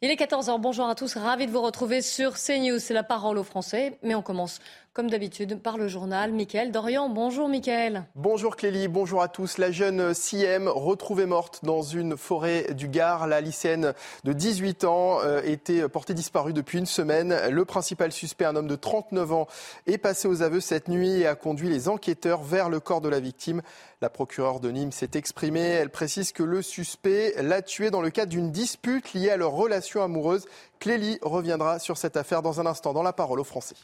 Il est 14h, bonjour à tous, ravi de vous retrouver sur CNews, c'est la parole aux Français, mais on commence comme d'habitude par le journal. Mickaël Dorian, bonjour Mickaël. Bonjour Clélie, bonjour à tous. La jeune CM retrouvée morte dans une forêt du Gard, la lycéenne de 18 ans euh, était portée disparue depuis une semaine. Le principal suspect, un homme de 39 ans, est passé aux aveux cette nuit et a conduit les enquêteurs vers le corps de la victime. La procureure de Nîmes s'est exprimée. Elle précise que le suspect l'a tué dans le cadre d'une dispute liée à leur relation amoureuse. Clélie reviendra sur cette affaire dans un instant dans la parole aux Français.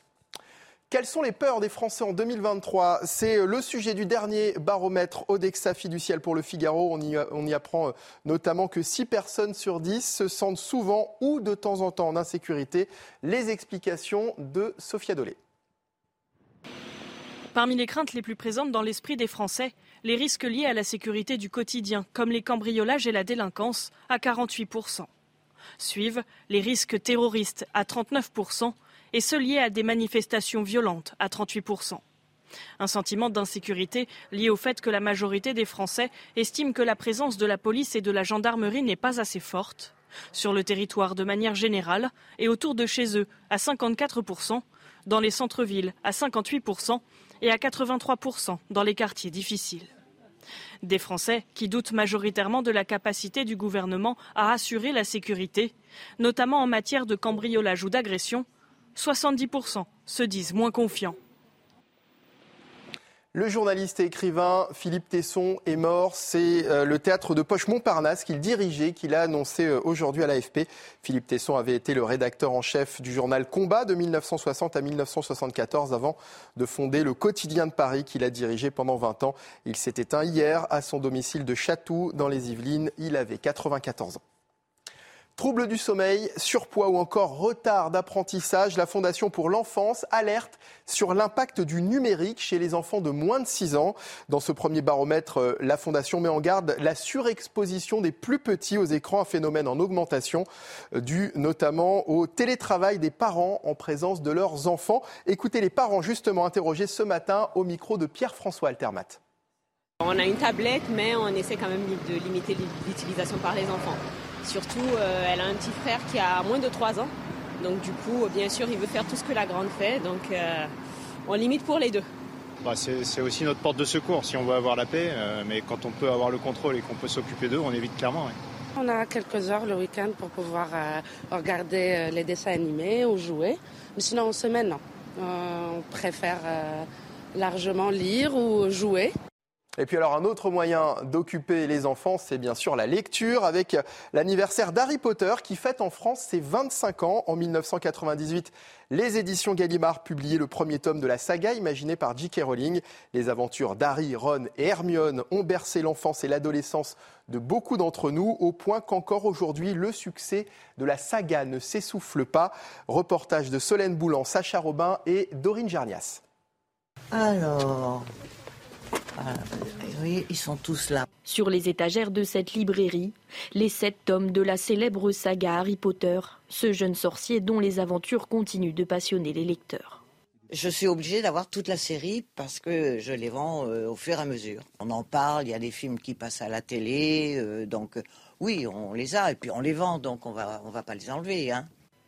Quelles sont les peurs des Français en 2023 C'est le sujet du dernier baromètre Odexa fiducial pour le Figaro. On y, on y, apprend euh, notamment que 6 personnes sur 10 se sentent souvent ou de temps en temps en insécurité. Les explications de Sophia Dolé. Parmi les craintes les plus présentes dans l'esprit des Français, les risques liés à la sécurité du quotidien, comme les cambriolages et la délinquance, à 48%. Suivent les risques terroristes à 39% et ceux liés à des manifestations violentes à 38%. Un sentiment d'insécurité lié au fait que la majorité des Français estiment que la présence de la police et de la gendarmerie n'est pas assez forte sur le territoire de manière générale et autour de chez eux à 54%, dans les centres-villes à 58% et à 83% dans les quartiers difficiles. Des Français qui doutent majoritairement de la capacité du gouvernement à assurer la sécurité, notamment en matière de cambriolage ou d'agression, 70% se disent moins confiants. Le journaliste et écrivain Philippe Tesson est mort. C'est euh, le théâtre de Poche Montparnasse qu'il dirigeait, qu'il a annoncé euh, aujourd'hui à l'AFP. Philippe Tesson avait été le rédacteur en chef du journal Combat de 1960 à 1974 avant de fonder le quotidien de Paris qu'il a dirigé pendant 20 ans. Il s'est éteint hier à son domicile de Chatou dans les Yvelines. Il avait 94 ans. Troubles du sommeil, surpoids ou encore retard d'apprentissage, la Fondation pour l'enfance alerte sur l'impact du numérique chez les enfants de moins de 6 ans. Dans ce premier baromètre, euh, la Fondation met en garde la surexposition des plus petits aux écrans, un phénomène en augmentation euh, dû notamment au télétravail des parents en présence de leurs enfants. Écoutez les parents justement interrogés ce matin au micro de Pierre-François Altermat. On a une tablette, mais on essaie quand même de limiter l'utilisation par les enfants. Surtout, euh, elle a un petit frère qui a moins de 3 ans. Donc du coup, bien sûr, il veut faire tout ce que la grande fait. Donc euh, on limite pour les deux. Bah, c'est aussi notre porte de secours si on veut avoir la paix. Euh, mais quand on peut avoir le contrôle et qu'on peut s'occuper d'eux, on évite clairement. On a quelques heures le week-end pour pouvoir regarder les dessins animés ou jouer. Mais sinon, en semaine, non. on préfère largement lire ou jouer. Et puis alors un autre moyen d'occuper les enfants, c'est bien sûr la lecture avec l'anniversaire d'Harry Potter qui fête en France ses 25 ans. En 1998, les éditions Gallimard publiaient le premier tome de la saga imaginée par J.K. Rowling. Les aventures d'Harry, Ron et Hermione ont bercé l'enfance et l'adolescence de beaucoup d'entre nous au point qu'encore aujourd'hui le succès de la saga ne s'essouffle pas. Reportage de Solène Boulan, Sacha Robin et Dorine Jarnias. Alors, oui, ils sont tous là. Sur les étagères de cette librairie, les sept tomes de la célèbre saga Harry Potter, ce jeune sorcier dont les aventures continuent de passionner les lecteurs. Je suis obligée d'avoir toute la série parce que je les vends euh, au fur et à mesure. On en parle, il y a des films qui passent à la télé, euh, donc oui, on les a et puis on les vend, donc on va, on va pas les enlever. Hein.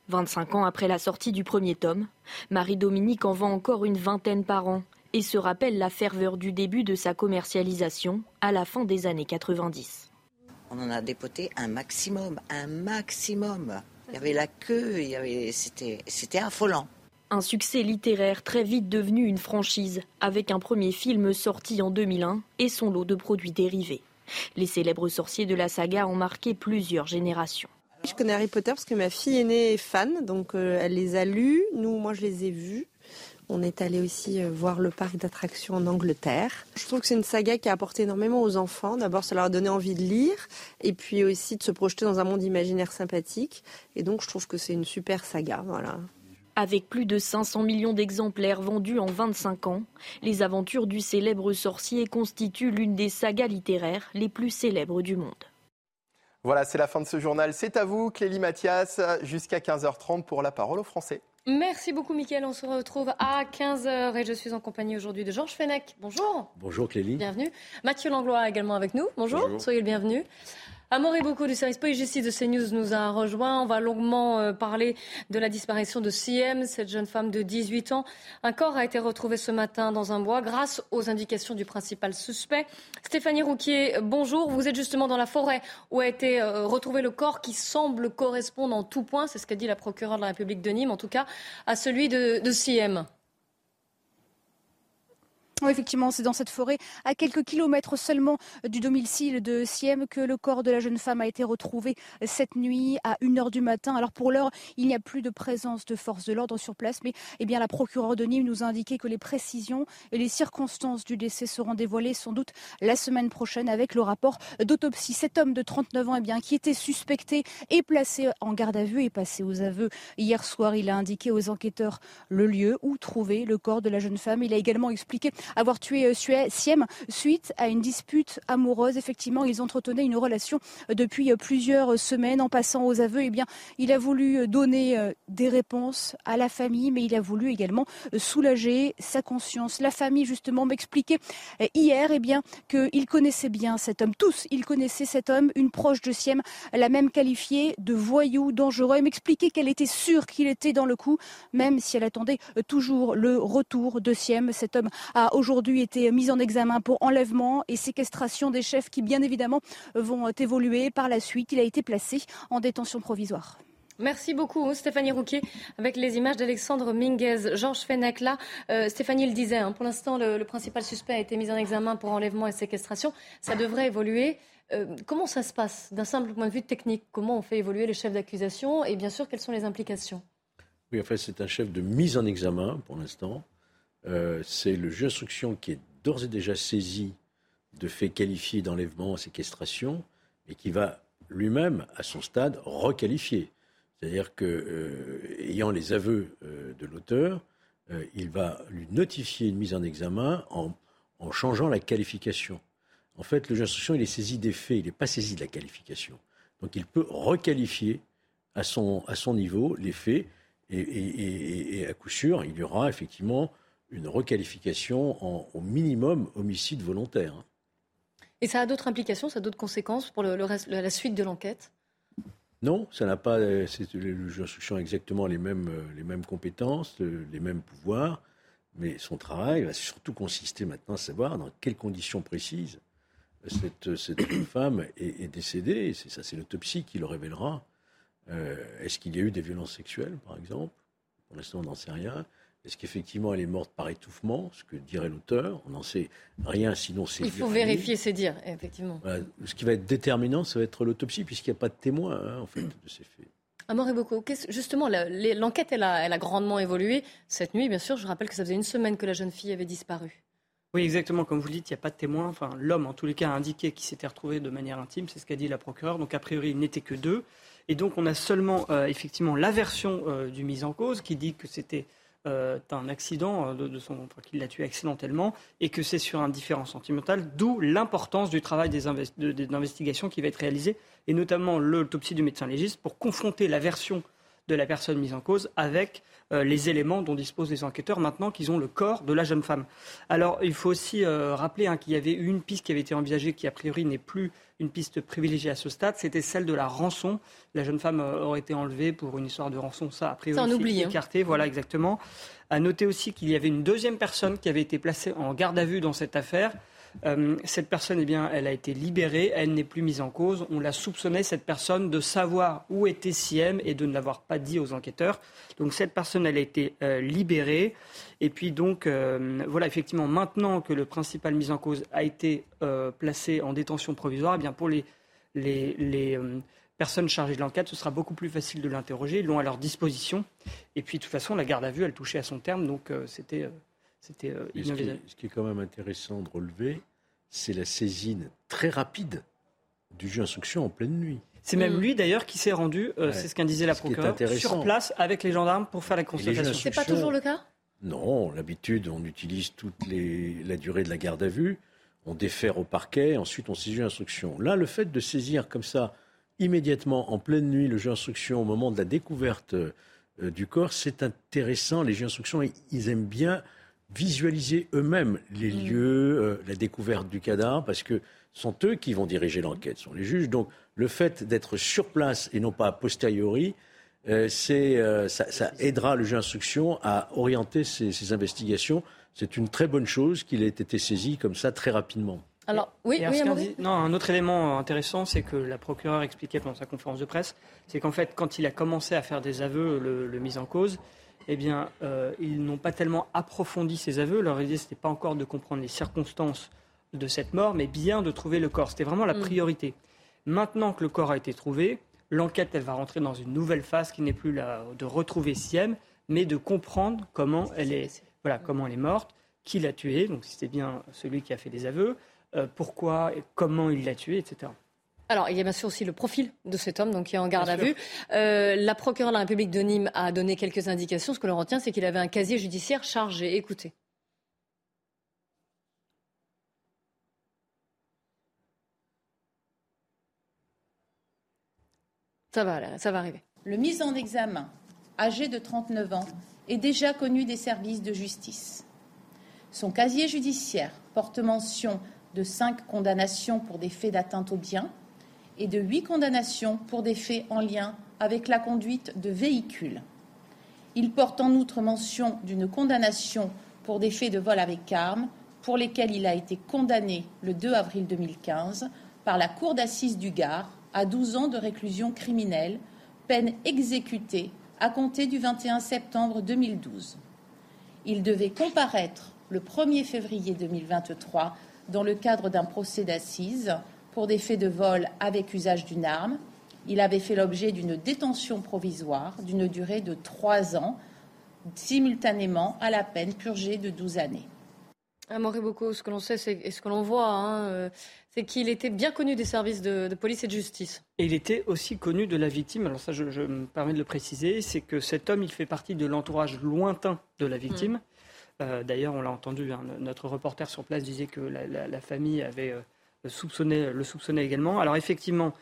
25 ans après la sortie du premier tome, Marie-Dominique en vend encore une vingtaine par an et se rappelle la ferveur du début de sa commercialisation à la fin des années 90. On en a dépoté un maximum, un maximum. Il y avait la queue, c'était, c'était affolant. Un succès littéraire très vite devenu une franchise, avec un premier film sorti en 2001 et son lot de produits dérivés. Les célèbres sorciers de la saga ont marqué plusieurs générations. Je connais Harry Potter parce que ma fille aînée est fan, donc euh, elle les a lus. Nous, moi, je les ai vus. On est allé aussi euh, voir le parc d'attractions en Angleterre. Je trouve que c'est une saga qui a apporté énormément aux enfants. D'abord, ça leur a donné envie de lire et puis aussi de se projeter dans un monde imaginaire sympathique. Et donc, je trouve que c'est une super saga. Voilà. Avec plus de 500 millions d'exemplaires vendus en 25 ans, les aventures du célèbre sorcier constituent l'une des sagas littéraires les plus célèbres du monde. Voilà, c'est la fin de ce journal. C'est à vous, Clélie Mathias, jusqu'à 15h30 pour la parole aux Français. Merci beaucoup, Mickaël. On se retrouve à 15h et je suis en compagnie aujourd'hui de Georges Fenech. Bonjour. Bonjour, Clélie. Bienvenue. Mathieu Langlois également avec nous. Bonjour. Soyez le bienvenu. Amaury beaucoup du service justice de CNews nous a rejoint. On va longuement euh, parler de la disparition de Siem, cette jeune femme de 18 ans. Un corps a été retrouvé ce matin dans un bois grâce aux indications du principal suspect. Stéphanie Rouquier, bonjour. Vous êtes justement dans la forêt où a été euh, retrouvé le corps qui semble correspondre en tout point, c'est ce qu'a dit la procureure de la République de Nîmes, en tout cas, à celui de, de Siem effectivement, c'est dans cette forêt, à quelques kilomètres seulement du domicile de Siem, que le corps de la jeune femme a été retrouvé cette nuit à 1h du matin. Alors pour l'heure, il n'y a plus de présence de forces de l'ordre sur place, mais eh bien, la procureure de Nîmes nous a indiqué que les précisions et les circonstances du décès seront dévoilées sans doute la semaine prochaine avec le rapport d'autopsie. Cet homme de 39 ans, eh bien, qui était suspecté et placé en garde à vue et passé aux aveux hier soir, il a indiqué aux enquêteurs le lieu où trouver le corps de la jeune femme. Il a également expliqué avoir tué euh, Siem suite à une dispute amoureuse. Effectivement, ils entretenaient une relation euh, depuis euh, plusieurs semaines. En passant aux aveux, eh bien, il a voulu donner des réponses à la famille, mais il a voulu également soulager sa conscience. La famille, justement, m'expliquait hier eh bien, qu'il connaissait bien cet homme. Tous, ils connaissaient cet homme, une proche de Siem, l'a même qualifié de voyou dangereux. Elle m'expliquait qu'elle était sûre qu'il était dans le coup, même si elle attendait toujours le retour de Siem. Cet homme a aujourd'hui été mis en examen pour enlèvement et séquestration des chefs qui, bien évidemment, vont évoluer par la suite. Il a été placé en détention provisoire. Merci beaucoup Stéphanie Rouquier avec les images d'Alexandre Minguez. Georges Fenech là, euh, Stéphanie le disait, hein, pour l'instant le, principal suspect a été mis en examen pour enlèvement et séquestration. Ça devrait évoluer. Euh, comment ça se passe d'un simple point de vue technique? Comment on fait évoluer les chefs d'accusation? Et bien sûr quelles sont les implications? Oui, en fait c'est un chef de mise en examen pour l'instant. Euh, c'est le juge d'instruction qui est d'ores et déjà saisi de faits qualifiés d'enlèvement, séquestration, et qui va lui-même, à son stade, requalifier. C'est-à-dire que, euh, ayant les aveux euh, de l'auteur, il va lui notifier une mise en examen en, changeant la qualification. En fait, le juge d'instruction, il est saisi des faits, il n'est pas saisi de la qualification. Donc il peut requalifier à son, à son niveau les faits, et à coup sûr, il y aura effectivement une requalification en, au minimum homicide volontaire. Et ça a d'autres implications, ça a d'autres conséquences pour le, reste, la suite de l'enquête? Non, ça n'a pas. C'est le juge d'instruction a exactement les mêmes, les mêmes compétences, les mêmes pouvoirs, mais son travail va surtout consister maintenant à savoir dans quelles conditions précises cette, cette femme est, décédée. C'est ça, c'est l'autopsie qui le révélera. Euh, est-ce qu'il y a eu des violences sexuelles, par exemple? Pour l'instant, on n'en sait rien. Est-ce qu'effectivement elle est morte par étouffement, ce que dirait l'auteur? On n'en sait rien, sinon c'est. Il faut vérifier ces dires, effectivement. Ce qui va être déterminant, ça va être l'autopsie, puisqu'il n'y a pas de témoin hein, en fait, de ces faits. Amor beaucoup. Justement, l'enquête, elle a, elle a grandement évolué. Cette nuit, bien sûr, je rappelle que ça faisait une semaine que la jeune fille avait disparu. Oui, exactement. Comme vous le dites, il n'y a pas de témoin. Enfin, l'homme, en tous les cas, a indiqué qu'il s'était retrouvé de manière intime. C'est ce qu'a dit la procureure. Donc, a priori, il n'était que deux. Et donc, on a seulement, euh, effectivement, la version euh, du mise en cause qui dit que c'était euh, un accident, euh, de, son, enfin, qu'il l'a tué accidentellement, et que c'est sur un différent sentimental, d'où l'importance du travail d'investigation qui va être réalisé, et notamment l'autopsie du médecin légiste, pour confronter la version de la personne mise en cause avec euh, les éléments dont disposent les enquêteurs maintenant qu'ils ont le corps de la jeune femme. Alors il faut aussi rappeler hein, qu'il y avait une piste qui avait été envisagée qui a priori n'est plus une piste privilégiée à ce stade, c'était celle de la rançon. La jeune femme euh, aurait été enlevée pour une histoire de rançon, ça a priori oublie, hein. écarté, voilà exactement. À noter aussi qu'il y avait une deuxième personne qui avait été placée en garde à vue dans cette affaire. Euh, cette personne, eh bien, elle a été libérée, elle n'est plus mise en cause. On l'a soupçonné, cette personne, de savoir où était Siem et de ne l'avoir pas dit aux enquêteurs. Donc cette personne, elle a été euh, libérée. Et puis donc, euh, voilà, effectivement, maintenant que le principal mis en cause a été placé en détention provisoire, eh bien pour les, les, euh, personnes chargées de l'enquête, ce sera beaucoup plus facile de l'interroger. Ils l'ont à leur disposition. Et puis, de toute façon, la garde à vue, elle touchait à son terme, donc c'était c'était ce, ce, qui est quand même intéressant de relever, c'est la saisine très rapide du juge d'instruction en pleine nuit. C'est même mm. lui d'ailleurs qui s'est rendu, c'est ce qu'en disait la procureure, sur place avec les gendarmes pour faire la constatation. C'est pas toujours le cas? Non, l'habitude, on utilise toute les, la durée de la garde à vue, on défère au parquet, ensuite on saisit l'instruction. Là, le fait de saisir comme ça, immédiatement, en pleine nuit, le juge d'instruction au moment de la découverte euh, du corps, c'est intéressant. Les juges d'instruction, ils, aiment bien visualiser eux-mêmes les mm. lieux, euh, la découverte du cadavre, parce que ce sont eux qui vont diriger l'enquête, ce sont les juges. Donc, le fait d'être sur place et non pas a posteriori, euh, euh, ça, aidera le juge d'instruction à orienter ses, investigations. C'est une très bonne chose qu'il ait été saisi comme ça très rapidement. Alors, oui, oui non, un autre élément intéressant, c'est que la procureure expliquait pendant sa conférence de presse, c'est qu'en fait, quand il a commencé à faire des aveux, le, mis en cause, eh bien, euh, ils n'ont pas tellement approfondi ses aveux. Leur idée, ce n'était pas encore de comprendre les circonstances de cette mort, mais bien de trouver le corps. C'était vraiment la mm. priorité. Maintenant que le corps a été trouvé, l'enquête, elle va rentrer dans une nouvelle phase qui n'est plus de retrouver Siem, mais de comprendre comment elle est, voilà, comment elle est morte, qui l'a tuée, donc si c'était bien celui qui a fait des aveux, euh, pourquoi et comment il l'a tuée, etc. Alors, il y a bien sûr aussi le profil de cet homme, donc qui est en garde à vue. Euh, la procureure de la République de Nîmes a donné quelques indications. Ce que l'on retient, c'est qu'il avait un casier judiciaire chargé. Écoutez. Ça va, ça va arriver. Le mis en examen, âgé de 39 ans, est déjà connu des services de justice. Son casier judiciaire porte mention de cinq condamnations pour des faits d'atteinte aux biens et de huit condamnations pour des faits en lien avec la conduite de véhicules. Il porte en outre mention d'une condamnation pour des faits de vol avec armes, pour lesquels il a été condamné le 2 avril 2015 par la Cour d'assises du Gard à 12 ans de réclusion criminelle, peine exécutée à compter du 21 septembre 2012. Il devait comparaître le 1er février 2023 dans le cadre d'un procès d'assises pour des faits de vol avec usage d'une arme. Il avait fait l'objet d'une détention provisoire d'une durée de trois ans, simultanément à la peine purgée de 12 années. Amaury beaucoup, ce que l'on sait et ce que l'on voit, hein, euh, c'est qu'il était bien connu des services de, police et de justice. Et il était aussi connu de la victime. Alors ça, je, me permets de le préciser, c'est que cet homme, il fait partie de l'entourage lointain de la victime. Mm. Euh, d'ailleurs, on l'a entendu, hein, notre reporter sur place disait que la, famille avait euh, le soupçonnait également. Alors effectivement,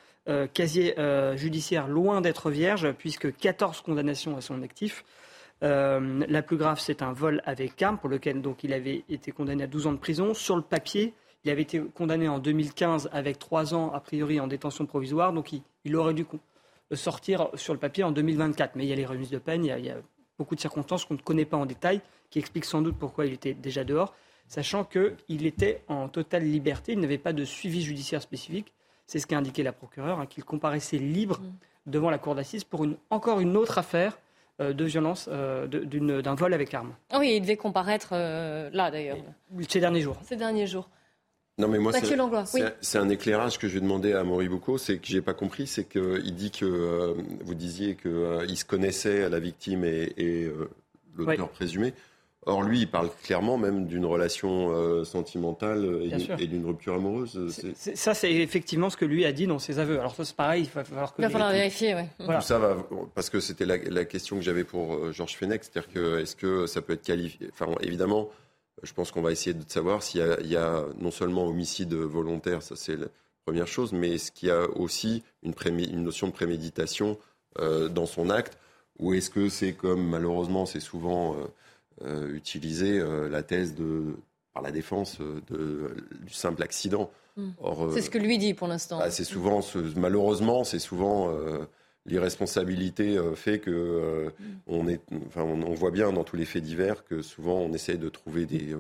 casier judiciaire loin d'être vierge, puisque 14 condamnations à son actif. Euh, la plus grave, c'est un vol avec arme pour lequel donc, il avait été condamné à 12 ans de prison. Sur le papier, il avait été condamné en 2015 avec 3 ans, a priori, en détention provisoire. Donc il, aurait dû sortir sur le papier en 2024. Mais il y a les remises de peine, il y a, beaucoup de circonstances qu'on ne connaît pas en détail, qui expliquent sans doute pourquoi il était déjà dehors, sachant qu'il était en totale liberté, il n'avait pas de suivi judiciaire spécifique. C'est ce qu'a indiqué la procureure, hein, qu'il comparaissait libre mmh. devant la cour d'assises pour encore une autre affaire euh, de violence euh, d'un vol avec arme. Ah oui, il devait comparaître euh, là d'ailleurs. Ces derniers jours. Ces derniers jours. Non mais moi c'est un éclairage que je vais demander à Maurice Bocco, c'est que j'ai pas compris, c'est qu'il dit que vous disiez qu'il se connaissait à la victime et, et l'auteur présumé. Or, lui, il parle clairement même d'une relation euh, sentimentale et d'une rupture amoureuse. ça, c'est effectivement ce que lui a dit dans ses aveux. Alors ça, c'est pareil, il va falloir que... Il va falloir vérifier, oui. Tout ça va... Parce que c'était la, question que j'avais pour euh, Georges Fenech, c'est-à-dire que est-ce que ça peut être qualifié... Enfin, évidemment, je pense qu'on va essayer de savoir s'il y, a non seulement homicide volontaire, ça c'est la première chose, mais est-ce qu'il y a aussi une, une notion de préméditation euh, dans son acte Ou est-ce que c'est comme, malheureusement, c'est souvent... Euh, utiliser euh, la thèse de, par la défense euh, de, du simple accident. Hmm. C'est ce que lui dit pour l'instant. Bah, c'est souvent, malheureusement, c'est souvent l'irresponsabilité fait que on, est, enfin, on, voit bien dans tous les faits divers que souvent on essaie de trouver des,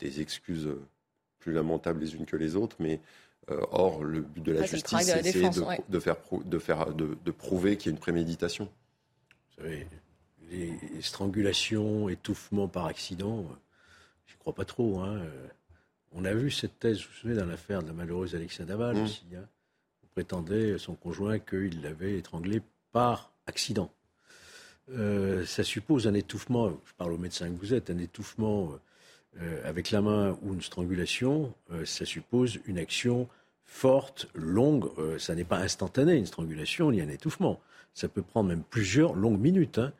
des excuses plus lamentables les unes que les autres, mais or le but de la justice, c'est de, de, faire, de, faire, de, de prouver qu'il y a une préméditation. Vous savez, les strangulations, étouffements par accident, je ne crois pas trop. Hein. On a vu cette thèse, vous vous souvenez, dans l'affaire de la malheureuse Alexia Daval mmh. aussi. Hein. On prétendait, son conjoint, qu'il l'avait étranglée par accident. Euh, ça suppose un étouffement, je parle au médecin que vous êtes, un étouffement euh, avec la main ou une strangulation, euh, ça suppose une action forte, longue. ça n'est pas instantané, une strangulation, il y a un étouffement. Ça peut prendre même plusieurs longues minutes. Hein.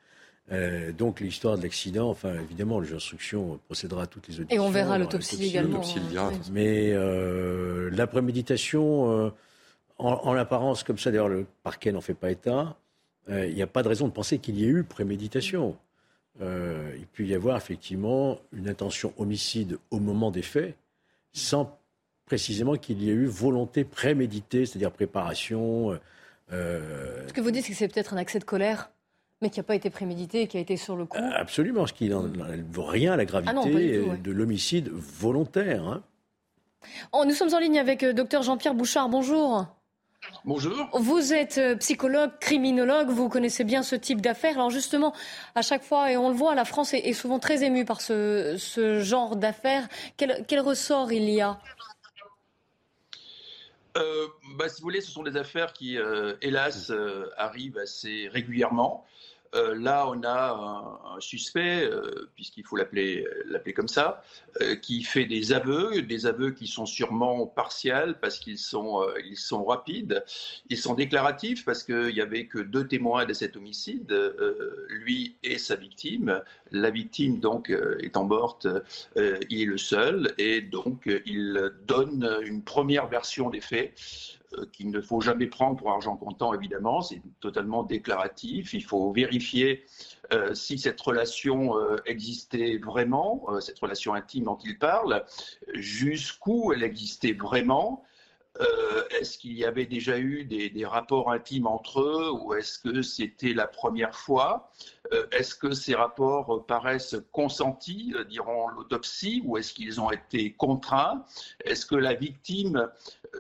Euh, donc l'histoire de l'accident, enfin évidemment, le juge d'instruction procédera à toutes les auditions. Et on verra euh, l'autopsie également. Hein. Mais euh, la préméditation, en, apparence comme ça, d'ailleurs le parquet n'en fait pas état, il n'y a pas de raison de penser qu'il y ait eu préméditation. il peut y avoir effectivement une intention homicide au moment des faits, sans précisément qu'il y a eu volonté préméditée, c'est-à-dire préparation. Euh, Ce que vous dites, c'est que c'est peut-être un accès de colère mais qui n'a pas été prémédité, qui a été sur le coup. Absolument, ce qui vaut rien à la gravité ah de l'homicide volontaire. Hein. Oh, nous sommes en ligne avec euh, docteur Jean-Pierre Bouchard. Bonjour. Bonjour. Vous êtes euh, psychologue, criminologue, vous connaissez bien ce type d'affaires. Alors justement, à chaque fois, et on le voit, la France est, souvent très émue par ce, genre d'affaires. Quel, ressort il y a? Euh, bah, Si vous voulez, ce sont des affaires qui, hélas, arrivent assez régulièrement. Euh, là, on a un, suspect, euh, puisqu'il faut l'appeler comme ça, euh, qui fait des aveux, des aveux qui sont sûrement partiels parce qu'ils sont, sont rapides, ils sont déclaratifs parce qu'il n'y avait que deux témoins de cet homicide, lui et sa victime. La victime, donc, étant morte, il est le seul et donc il donne une première version des faits. Euh, qu'il ne faut jamais prendre pour argent comptant, évidemment, c'est totalement déclaratif. Il faut vérifier euh, si cette relation euh, existait vraiment, cette relation intime dont il parle, jusqu'où elle existait vraiment. Est-ce qu'il y avait déjà eu des, rapports intimes entre eux ou est-ce que c'était la première fois? Est-ce que ces rapports paraissent consentis, diront l'autopsie, ou est-ce qu'ils ont été contraints? Est-ce que la victime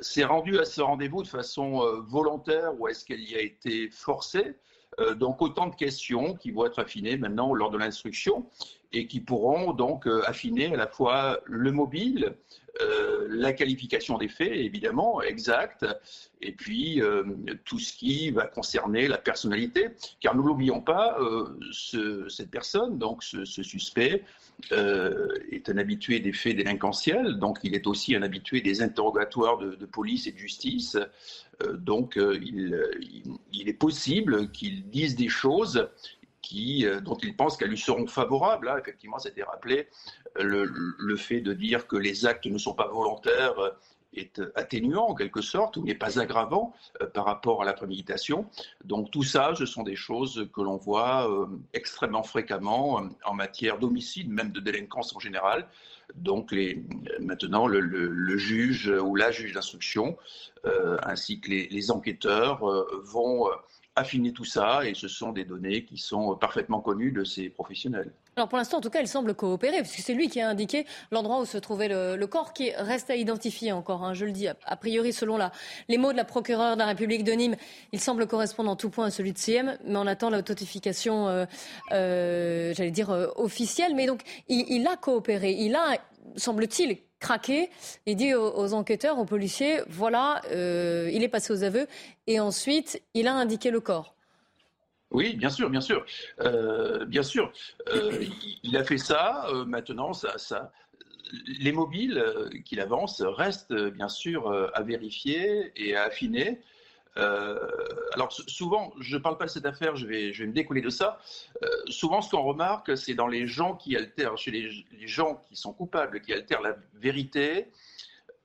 s'est rendue à ce rendez-vous de façon euh, volontaire ou est-ce qu'elle y a été forcée? Euh, donc autant de questions qui vont être affinées maintenant lors de l'instruction et qui pourront donc euh, affiner à la fois le mobile, la qualification des faits évidemment exact, et puis tout ce qui va concerner la personnalité, car nous l'oublions pas, cette personne, donc ce suspect, euh, est un habitué des faits délinquentiels, donc il est aussi un habitué des interrogatoires de, police et de justice. Euh, donc euh, il, est possible qu'il dise des choses qui, dont il pense qu'elles lui seront favorables. Là, effectivement, c'était rappelé le, fait de dire que les actes ne sont pas volontaires est atténuant en quelque sorte ou n'est pas aggravant euh, par rapport à la préméditation. Donc tout ça, ce sont des choses que l'on voit euh, extrêmement fréquemment euh, en matière d'homicide, même de délinquance en général. Donc maintenant, le, juge ou la juge d'instruction, ainsi que les, enquêteurs, vont affiner tout ça et ce sont des données qui sont parfaitement connues de ces professionnels. Alors pour l'instant, en tout cas, il semble coopérer, puisque c'est lui qui a indiqué l'endroit où se trouvait le, corps, qui reste à identifier encore, hein, je le dis. A, priori, selon la, les mots de la procureure de la République de Nîmes, il semble correspondre en tout point à celui de CM, mais on attend l'authentification, euh, euh, j'allais dire, euh, officielle. Mais donc, il, il a coopéré, il a, semble-t-il, craqué et dit aux, enquêteurs, aux policiers, voilà, euh, il est passé aux aveux et ensuite il a indiqué le corps. Oui, bien sûr, bien sûr, euh, bien sûr. Euh, il a fait ça. maintenant, ça, les mobiles qu'il avance restent bien sûr à vérifier et à affiner. Euh, alors souvent, je ne parle pas de cette affaire, je vais, je vais me décoller de ça. Euh, souvent, ce qu'on remarque, c'est dans les gens qui altèrent, chez les, gens qui sont coupables, qui altèrent la vérité,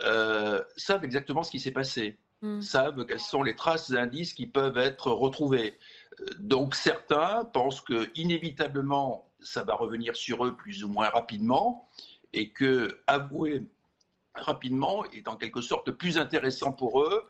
euh, savent exactement ce qui s'est passé, hmm. savent quelles sont les traces et indices qui peuvent être retrouvés. Donc certains pensent que inévitablement, ça va revenir sur eux plus ou moins rapidement, et que avouer rapidement est en quelque sorte plus intéressant pour eux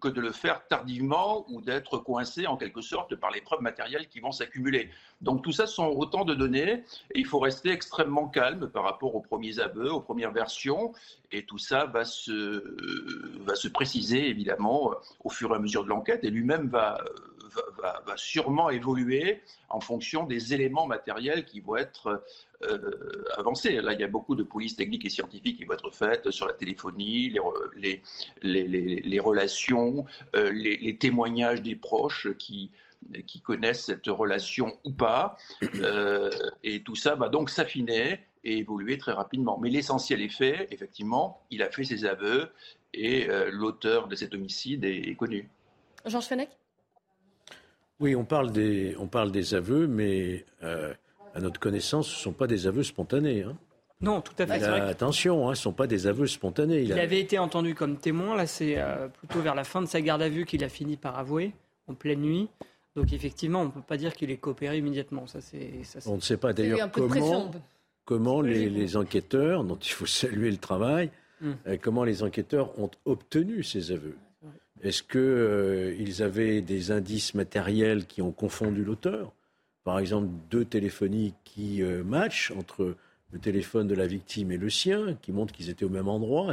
que de le faire tardivement ou d'être coincé en quelque sorte par les preuves matérielles qui vont s'accumuler. Donc tout ça sont autant de données et il faut rester extrêmement calme par rapport aux premiers aveux, aux premières versions et tout ça va se, va se préciser évidemment au fur et à mesure de l'enquête et lui-même va, va, va, sûrement évoluer en fonction des éléments matériels qui vont être euh. Là, il y a beaucoup de polices techniques et scientifiques qui vont être faites sur la téléphonie, les, les, les, les relations, euh, les, témoignages des proches qui, qui connaissent cette relation ou pas. Euh, et tout ça va donc s'affiner et évoluer très rapidement. Mais l'essentiel est fait, effectivement, il a fait ses aveux et l'auteur de cet homicide est, connu. Georges Fenech? Oui, on parle des, on parle des aveux, mais euh, à notre connaissance, ce ne sont pas des aveux spontanés. Hein. Non, tout à fait. attention, hein, ce ne sont pas des aveux spontanés. Il, avait été entendu comme témoin. Là, c'est euh, plutôt vers la fin de sa garde à vue qu'il a fini par avouer, en pleine nuit. Donc, effectivement, on ne peut pas dire qu'il ait coopéré immédiatement. Ça, c'est, on ne sait pas d'ailleurs comment, comment les, les, enquêteurs, dont il faut saluer le travail, Mm. Euh, comment les enquêteurs ont obtenu ces aveux? Est-ce qu'ils avaient des indices matériels qui ont confondu l'auteur? Par exemple, deux téléphonies qui matchent entre le téléphone de la victime et le sien, qui montrent qu'ils étaient au même endroit.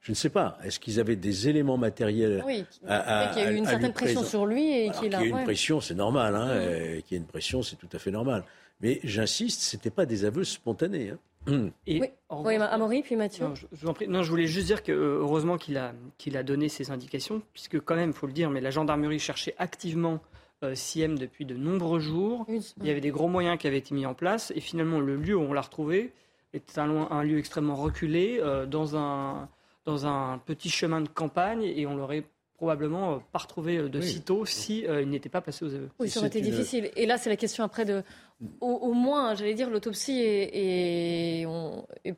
Je ne sais pas. Est-ce qu'ils avaient des éléments matériels Oui, qu'il y a eu une certaine pression sur lui et qu'il a. Qu'il y ait une pression, c'est normal. Hein, Qu'il y ait une pression, c'est tout à fait normal. Mais j'insiste, ce n'était pas des aveux spontanés. Hein. Et oui, oui Amaury, puis Mathieu. Non je, en prie. non, je voulais juste dire que euh, heureusement qu'il a, qu'il a donné ces indications, puisque quand même, il faut le dire, mais la gendarmerie cherchait activement euh, Siem depuis de nombreux jours. Il y avait des gros moyens qui avaient été mis en place, et finalement, le lieu où on l'a retrouvé était un, un, lieu extrêmement reculé, euh, dans un dans un petit chemin de campagne et on l'aurait probablement euh, pas retrouvé euh, de sitôt si euh, il n'était pas passé aux aveux. Oui, ça aurait été difficile. Et là, c'est la question après de, au, moins, j'allais dire, l'autopsie et,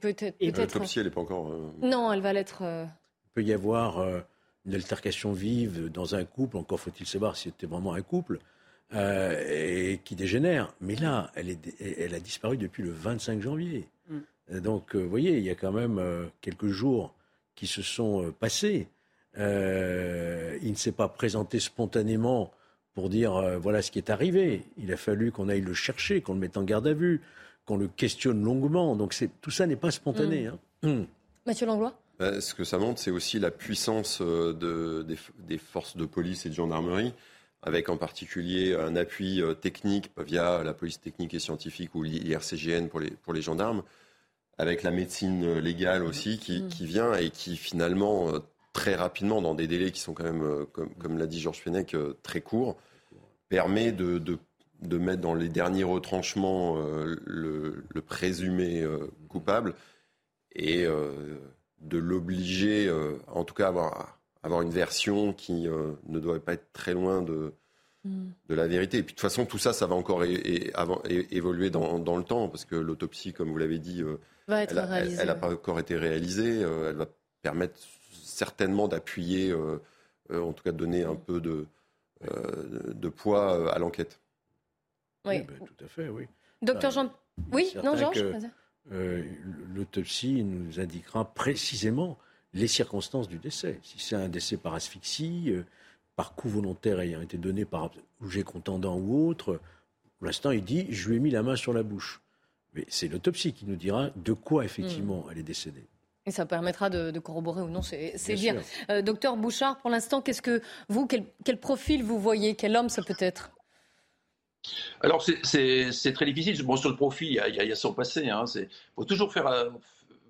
peut-être. Peut l'autopsie, elle n'est pas encore. Non, elle va l'être. Il peut y avoir une altercation vive dans un couple. Encore faut-il savoir si c'était vraiment un couple. et qui dégénère. Mais là, elle, est, elle a disparu depuis le 25 janvier. Mm. Donc, vous voyez, il y a quand même quelques jours qui se sont euh, passés. Euh, il ne s'est pas présenté spontanément pour dire euh, voilà ce qui est arrivé. Il a fallu qu'on aille le chercher, qu'on le mette en garde à vue, qu'on le questionne longuement. Donc tout ça n'est pas spontané. Mm. Hein. Mm. Mathieu Langlois? Ce que ça montre, c'est aussi la puissance de, des, forces de police et de gendarmerie, avec en particulier un appui technique via la police technique et scientifique ou l'IRCGN pour les, pour les gendarmes avec la médecine légale aussi qui, mm. qui vient et qui finalement euh, très rapidement, dans des délais qui sont quand même, euh, comme, comme l'a dit Georges Fenech, euh, très courts, permet de, de, de, mettre dans les derniers retranchements le, le, présumé coupable et de l'obliger, en tout cas, à avoir, avoir une version qui ne doit pas être très loin de, mm. de la vérité. Et puis de toute façon, tout ça, ça va encore évoluer dans, dans, le temps, parce que l'autopsie, comme vous l'avez dit, elle n'a pas encore été réalisée. Euh, elle va permettre certainement d'appuyer, euh, euh, en tout cas de donner un peu de, de poids à l'enquête. Oui. Ben, tout à fait, oui. Docteur Jean. Oui, non, Georges L'autopsie nous indiquera précisément les circonstances du décès. Si c'est un décès par asphyxie, par coup volontaire ayant été donné par objet contendant ou autre, pour l'instant, il dit Je lui ai mis la main sur la bouche. Mais c'est l'autopsie qui nous dira de quoi effectivement hmm. elle est décédée. Et ça permettra de, corroborer ou non, c'est dire. Euh, docteur Bouchard, pour l'instant, qu'est-ce que vous, quel, profil vous voyez? Quel homme ça peut être? Alors c'est très difficile. Bon, sur le profil, il y a, son passé. Il hein. faut toujours euh,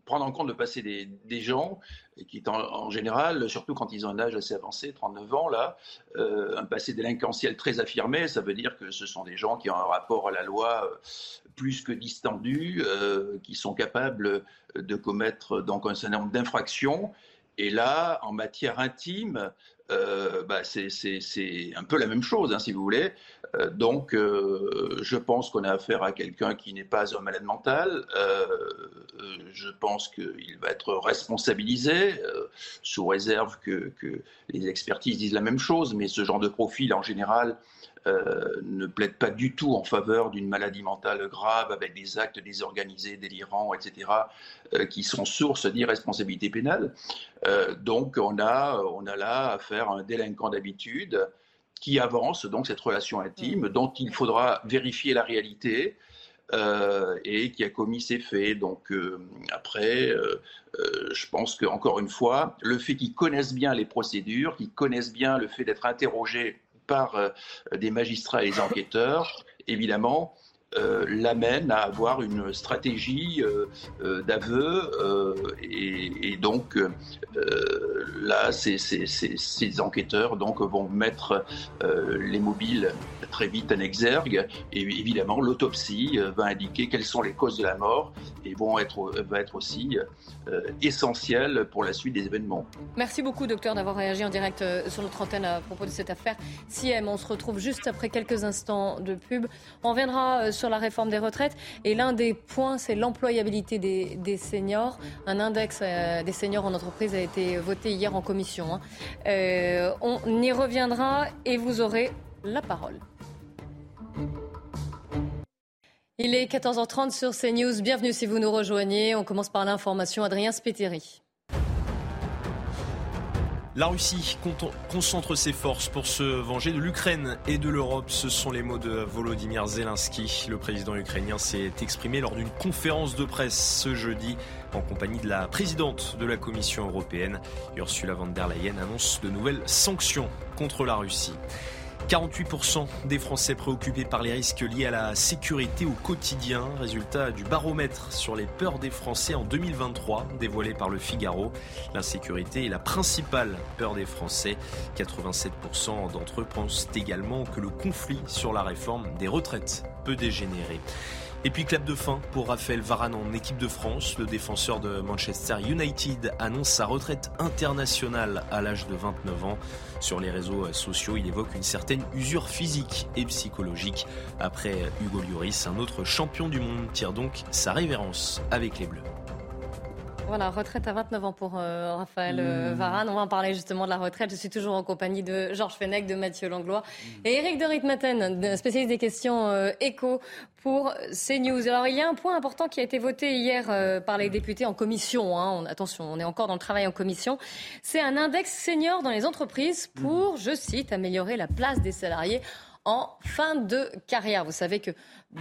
prendre en compte le passé des, gens, qui en, général, surtout quand ils ont un âge assez avancé, 39 ans, là, euh, un passé délinquentiel très affirmé, ça veut dire que ce sont des gens qui ont un rapport à la loi euh, plus que distendu, qui sont capables de commettre donc un certain nombre d'infractions. Et là, en matière intime, bah c'est un peu la même chose, hein, si vous voulez. Euh, donc, euh, je pense qu'on a affaire à quelqu'un qui n'est pas un malade mental. je pense qu'il va être responsabilisé, sous réserve que, que, les expertises disent la même chose. Mais ce genre de profil, en général, euh, ne plaide pas du tout en faveur d'une maladie mentale grave avec des actes désorganisés, délirants, etc., euh, qui sont source d'irresponsabilité pénale. Euh, donc on a, on a là affaire à un délinquant d'habitude qui avance donc cette relation intime dont il faudra vérifier la réalité. et qui a commis ces faits. Donc après, je pense qu'encore une fois, le fait qu'ils connaissent bien les procédures, qu'ils connaissent bien le fait d'être interrogés par euh, des magistrats et des enquêteurs, évidemment, euh, l'amène à avoir une stratégie euh, euh d'aveu et, donc là ces, enquêteurs donc vont mettre les mobiles très vite en exergue et évidemment l'autopsie va indiquer quelles sont les causes de la mort et vont être, va être aussi essentielle pour la suite des événements. Merci beaucoup docteur d'avoir réagi en direct sur notre antenne à propos de cette affaire. SIEM, on se retrouve juste après quelques instants de pub. On reviendra sur sur la réforme des retraites. Et l'un des points, c'est l'employabilité des, seniors. Un index euh, des seniors en entreprise a été voté hier en commission. Hein. Euh, on y reviendra et vous aurez la parole. Il est 14h30 sur CNews. Bienvenue si vous nous rejoignez. On commence par l'information. Adrien Spiteri. La Russie concentre ses forces pour se venger de l'Ukraine et de l'Europe. Ce sont les mots de Volodymyr Zelensky. Le président ukrainien s'est exprimé lors d'une conférence de presse ce jeudi en compagnie de la présidente de la Commission européenne. Ursula von der Leyen annonce de nouvelles sanctions contre la Russie. 48% des Français préoccupés par les risques liés à la sécurité au quotidien. Résultat du baromètre sur les peurs des Français en 2023, dévoilé par le Figaro. L'insécurité est la principale peur des Français. 87% d'entre eux pensent également que le conflit sur la réforme des retraites peut dégénérer. Et puis clap de fin pour Raphaël Varane en équipe de France. Le défenseur de Manchester United annonce sa retraite internationale à l'âge de 29 ans. Sur les réseaux sociaux, il évoque une certaine usure physique et psychologique. Après Hugo Lloris, un autre champion du monde tire donc sa révérence avec les Bleus. Voilà, retraite à 29 ans pour euh, Raphaël euh, mmh. Varane. On va en parler justement de la retraite. Je suis toujours en compagnie de Georges Fenech, de Mathieu Langlois mmh. et Eric de Ritmaten, spécialiste des questions euh, éco pour CNews. Alors, il y a un point important qui a été voté hier par les députés en commission. Hein. attention, on est encore dans le travail en commission. C'est un index senior dans les entreprises pour, mmh. je cite, améliorer la place des salariés en fin de carrière. Vous savez que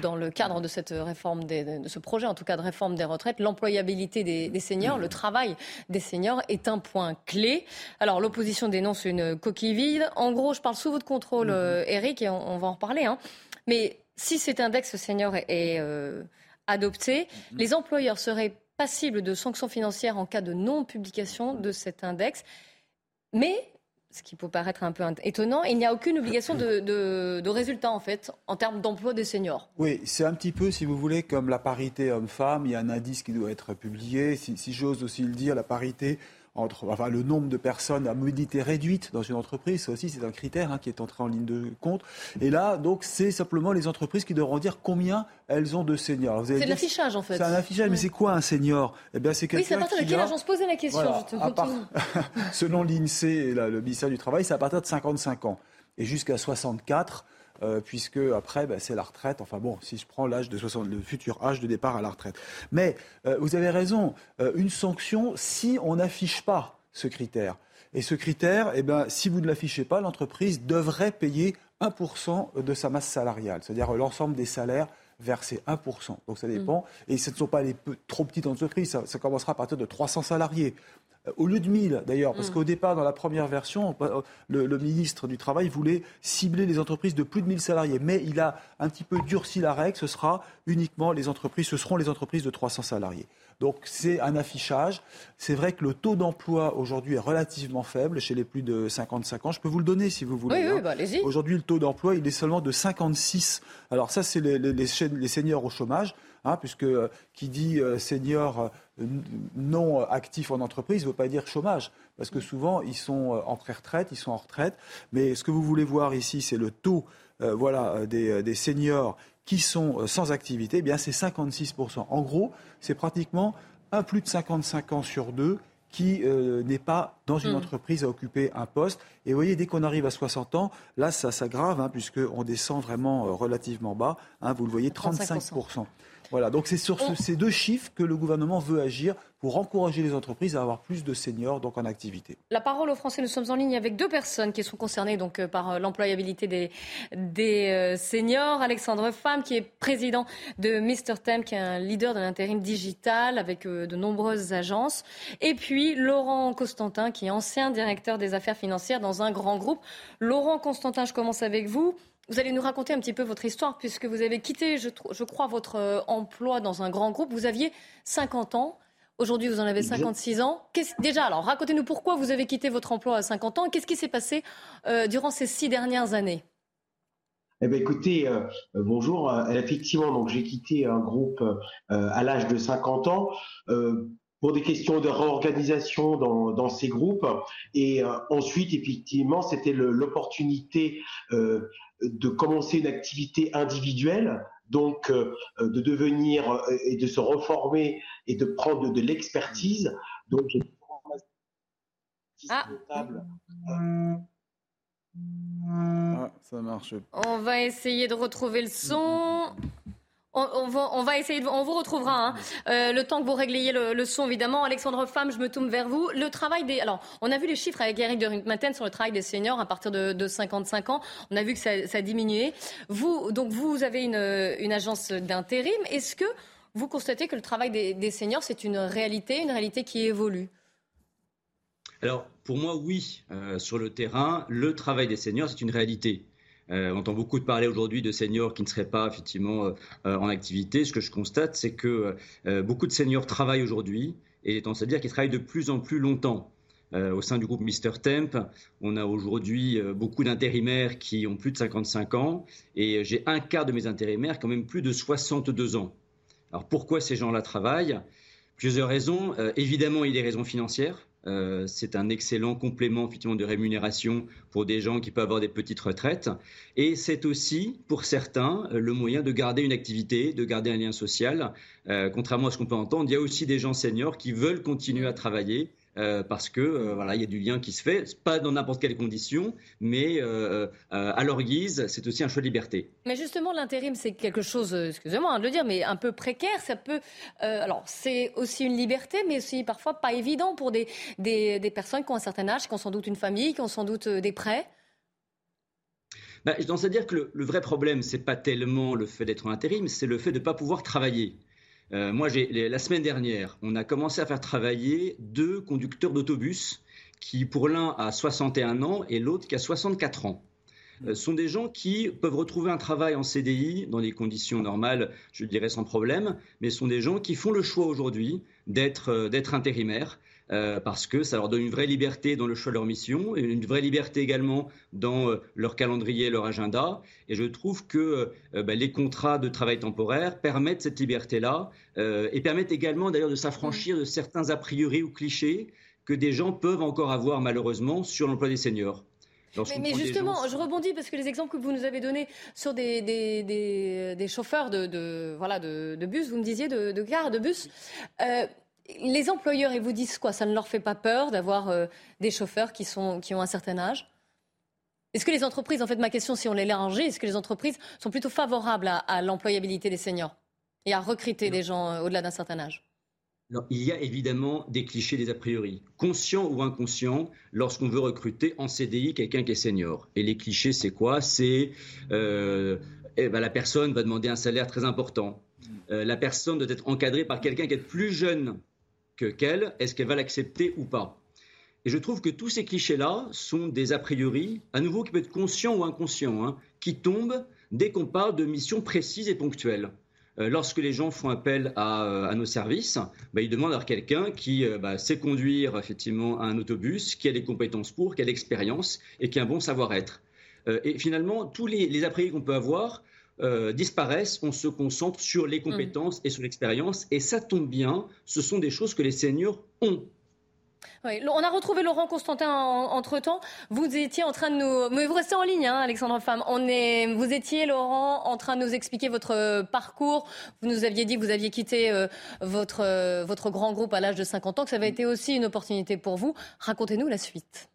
dans le cadre de cette réforme, de ce projet en tout cas de réforme des retraites, l'employabilité des, seniors, le travail des seniors est un point clé. Alors l'opposition dénonce une coquille vide. En gros, je parle sous votre contrôle, mhm. euh, Eric, et on, va en reparler. Hein. Mais si cet index senior est, euh, adopté, mhm. les employeurs seraient passibles de sanctions financières en cas de non-publication de cet index. Mais ce qui peut paraître un peu étonnant. Il n'y a aucune obligation de, résultat, en fait, en termes d'emploi des seniors. Oui, c'est un petit peu, si vous voulez, comme la parité homme-femme. Il y a un indice qui doit être publié. Si, si j'ose aussi le dire, la parité entre enfin, le nombre de personnes à mobilité réduite dans une entreprise, ça aussi c'est un critère hein, qui est entré en ligne de compte. Et là, donc, c'est simplement les entreprises qui devront dire combien elles ont de seniors. C'est l'affichage en fait. C'est un affichage, mais c'est quoi un senior? Eh bien, c'est quelqu'un. Oui, c'est à partir de quel âge On se posait la question. selon l'INSEE et le ministère du Travail, c'est à partir de 55 ans et jusqu'à 64 euh, puisque après, bah, c'est la retraite. Enfin bon, si je prends l'âge de 60, le futur âge de départ à la retraite. Mais euh, vous avez raison, euh, une sanction si on n'affiche pas ce critère. Et ce critère, eh ben, si vous ne l'affichez pas, l'entreprise devrait payer 1% de sa masse salariale, c'est-à-dire l'ensemble des salaires versés 1%. Donc ça dépend. Mm. Et ce ne sont pas les trop petites entreprises, ça, ça, commencera à partir de 300 salariés. Euh, au lieu de 1000 d'ailleurs, parce mm. qu'au départ, dans la première version, euh, le, ministre du Travail voulait cibler les entreprises de plus de 1000 salariés. Mais il a un petit peu durci la règle, ce sera uniquement les entreprises, ce seront les entreprises de 300 salariés. Donc c'est un affichage. C'est vrai que le taux d'emploi aujourd'hui est relativement faible chez les plus de 55 ans. Je peux vous le donner si vous voulez. Oui, oui, hein. bah, allez-y. Aujourd'hui, le taux d'emploi, il est seulement de 56. Alors ça, c'est les, les seniors au chômage. Hein, puisque euh, qui dit euh, senior euh, non actif en entreprise ne veut pas dire chômage, parce que souvent ils sont en pré-retraite, ils sont en retraite. Mais ce que vous voulez voir ici, c'est le taux voilà, des, seniors qui sont sans activité, eh bien c'est 56%. En gros, c'est pratiquement un plus de 55 ans sur deux qui n'est pas dans une hmm. entreprise à occuper un poste. Et vous voyez, dès qu'on arrive à 60 ans, là, ça s'aggrave, hein, puisqu'on descend vraiment relativement bas. Hein, vous le voyez, 35%. Voilà, donc c'est sur ces deux chiffres que le gouvernement veut agir pour encourager les entreprises à avoir plus de seniors donc en activité. La parole aux Français, nous sommes en ligne avec deux personnes qui sont concernées donc euh, par euh, l'employabilité des, des euh, seniors. Alexandre Femme, qui est président de Mr. Tem, qui est un leader de l'intérim digital avec de nombreuses agences. Et puis Laurent Constantin, qui est ancien directeur des affaires financières dans un grand groupe. Laurent Constantin, je commence avec vous. Vous allez nous raconter un petit peu votre histoire, puisque vous avez quitté, je, crois, votre euh, emploi dans un grand groupe. Vous aviez 50 ans. Aujourd'hui, vous en avez 56 ans. Déjà, alors, racontez-nous pourquoi vous avez quitté votre emploi à 50 ans. Qu'est-ce qui s'est passé euh, durant ces six dernières années? Eh bien, écoutez, euh, bonjour. effectivement, donc j'ai quitté un groupe à l'âge de 50 ans pour des questions de réorganisation dans, dans ces groupes. Et ensuite, effectivement, c'était l'opportunité de commencer une activité individuelle, donc euh, de devenir euh, et de se reformer et de prendre de, l'expertise. Donc j'ai ah. ah. ça marche. On va essayer de retrouver le son. On, va, essayer, de, on vous retrouvera. Hein. Euh, le temps que vous régliez le, son, évidemment. Alexandre Femme, je me tourne vers vous. Le travail des. Alors, on a vu les chiffres avec Eric de Maten sur le travail des seniors à partir de, 55 ans. On a vu que ça, a diminué. Vous, donc, vous avez une, agence d'intérim. Est-ce que vous constatez que le travail des, seniors, c'est une réalité, une réalité qui évolue? Alors, pour moi, oui. Euh, sur le terrain, le travail des seniors, c'est une réalité. Euh, on entend beaucoup de parler aujourd'hui de seniors qui ne seraient pas effectivement euh, euh, en activité. Ce que je constate, c'est que beaucoup de seniors travaillent aujourd'hui et tendance à dire qu'ils travaillent de plus en plus longtemps. au sein du groupe Mister Temp, on a aujourd'hui beaucoup d'intérimaires qui ont plus de 55 ans et j'ai un quart de mes intérimaires qui ont même plus de 62 ans. Alors pourquoi ces gens-là travaillent? Plusieurs raisons. évidemment, il y a des raisons financières. Euh, c'est un excellent complément effectivement de rémunération pour des gens qui peuvent avoir des petites retraites. Et c'est aussi, pour certains, le moyen de garder une activité, de garder un lien social. Euh, contrairement à ce qu'on peut entendre, il y a aussi des gens seniors qui veulent continuer à travailler euh, parce que euh, voilà, il y a du lien qui se fait, pas dans n'importe quelle condition, mais euh, à leur guise, c'est aussi un choix de liberté. Mais justement, l'intérim, c'est quelque chose, excusez-moi de le dire, mais un peu précaire. Ça peut, alors, c'est aussi une liberté, mais aussi parfois pas évident pour des, des, des, personnes qui ont un certain âge, qui ont sans doute une famille, qui ont sans doute des prêts. Bah, je pense à dire que le, le vrai problème, c'est pas tellement le fait d'être en intérim, c'est le fait de ne pas pouvoir travailler. Euh, moi, la semaine dernière, on a commencé à faire travailler deux conducteurs d'autobus qui, pour l'un, a 61 ans et l'autre qui a 64 ans. Euh, sont des gens qui peuvent retrouver un travail en CDI dans des conditions normales, je dirais sans problème, mais sont des gens qui font le choix aujourd'hui d'être euh, intérimaires euh, parce que ça leur donne une vraie liberté dans le choix de leur mission, et une vraie liberté également dans euh, leur calendrier, leur agenda. Et je trouve que euh, bah, les contrats de travail temporaire permettent cette liberté-là et permettent également d'ailleurs de s'affranchir de certains a priori ou clichés que des gens peuvent encore avoir malheureusement sur l'emploi des seniors. Mais, justement, je rebondis parce que les exemples que vous nous avez donnés sur des, des, chauffeurs de, voilà, de, bus, vous me disiez, de, de gare, de bus, les employeurs, ils vous disent quoi? Ça ne leur fait pas peur d'avoir euh, des chauffeurs qui, sont, qui ont un certain âge? Est-ce que les entreprises, en fait, ma question, si on les l'élargit, est-ce que les entreprises sont plutôt favorables à, l'employabilité des seniors et à recruter des gens euh, au-delà d'un certain âge? Il y a évidemment des clichés, des a priori, conscients ou inconscients, lorsqu'on veut recruter en CDI quelqu'un qui est senior. Et les clichés, c'est quoi? C'est euh, eh ben, la personne va demander un salaire très important. la personne doit être encadrée par quelqu'un qui est plus jeune que qu'elle, est-ce qu'elle va l'accepter ou pas Et je trouve que tous ces clichés-là sont des a priori, à nouveau qui peuvent être conscients ou inconscients, hein, qui tombent dès qu'on parle de missions précises et ponctuelles. Euh, lorsque les gens font appel à, euh, nos services, bah, ils demandent à quelqu'un qui euh, bah, sait conduire effectivement un autobus, qui a des compétences pour, qui a l'expérience et qui a un bon savoir-être. et finalement, tous les, les a priori qu'on peut avoir, euh, disparaissent, on se concentre sur les compétences et sur l'expérience. Et ça tombe bien, ce sont des choses que les seniors ont. on a retrouvé Laurent Constantin entre-temps. Vous étiez en train de nous... Mais vous restez en ligne, hein, Alexandre Femme. On est... Vous étiez, Laurent, en train de nous expliquer votre parcours. Vous nous aviez dit que vous aviez quitté euh, votre, euh, votre grand groupe à l'âge de 50 ans, que ça avait été aussi une opportunité pour vous. Racontez-nous la suite.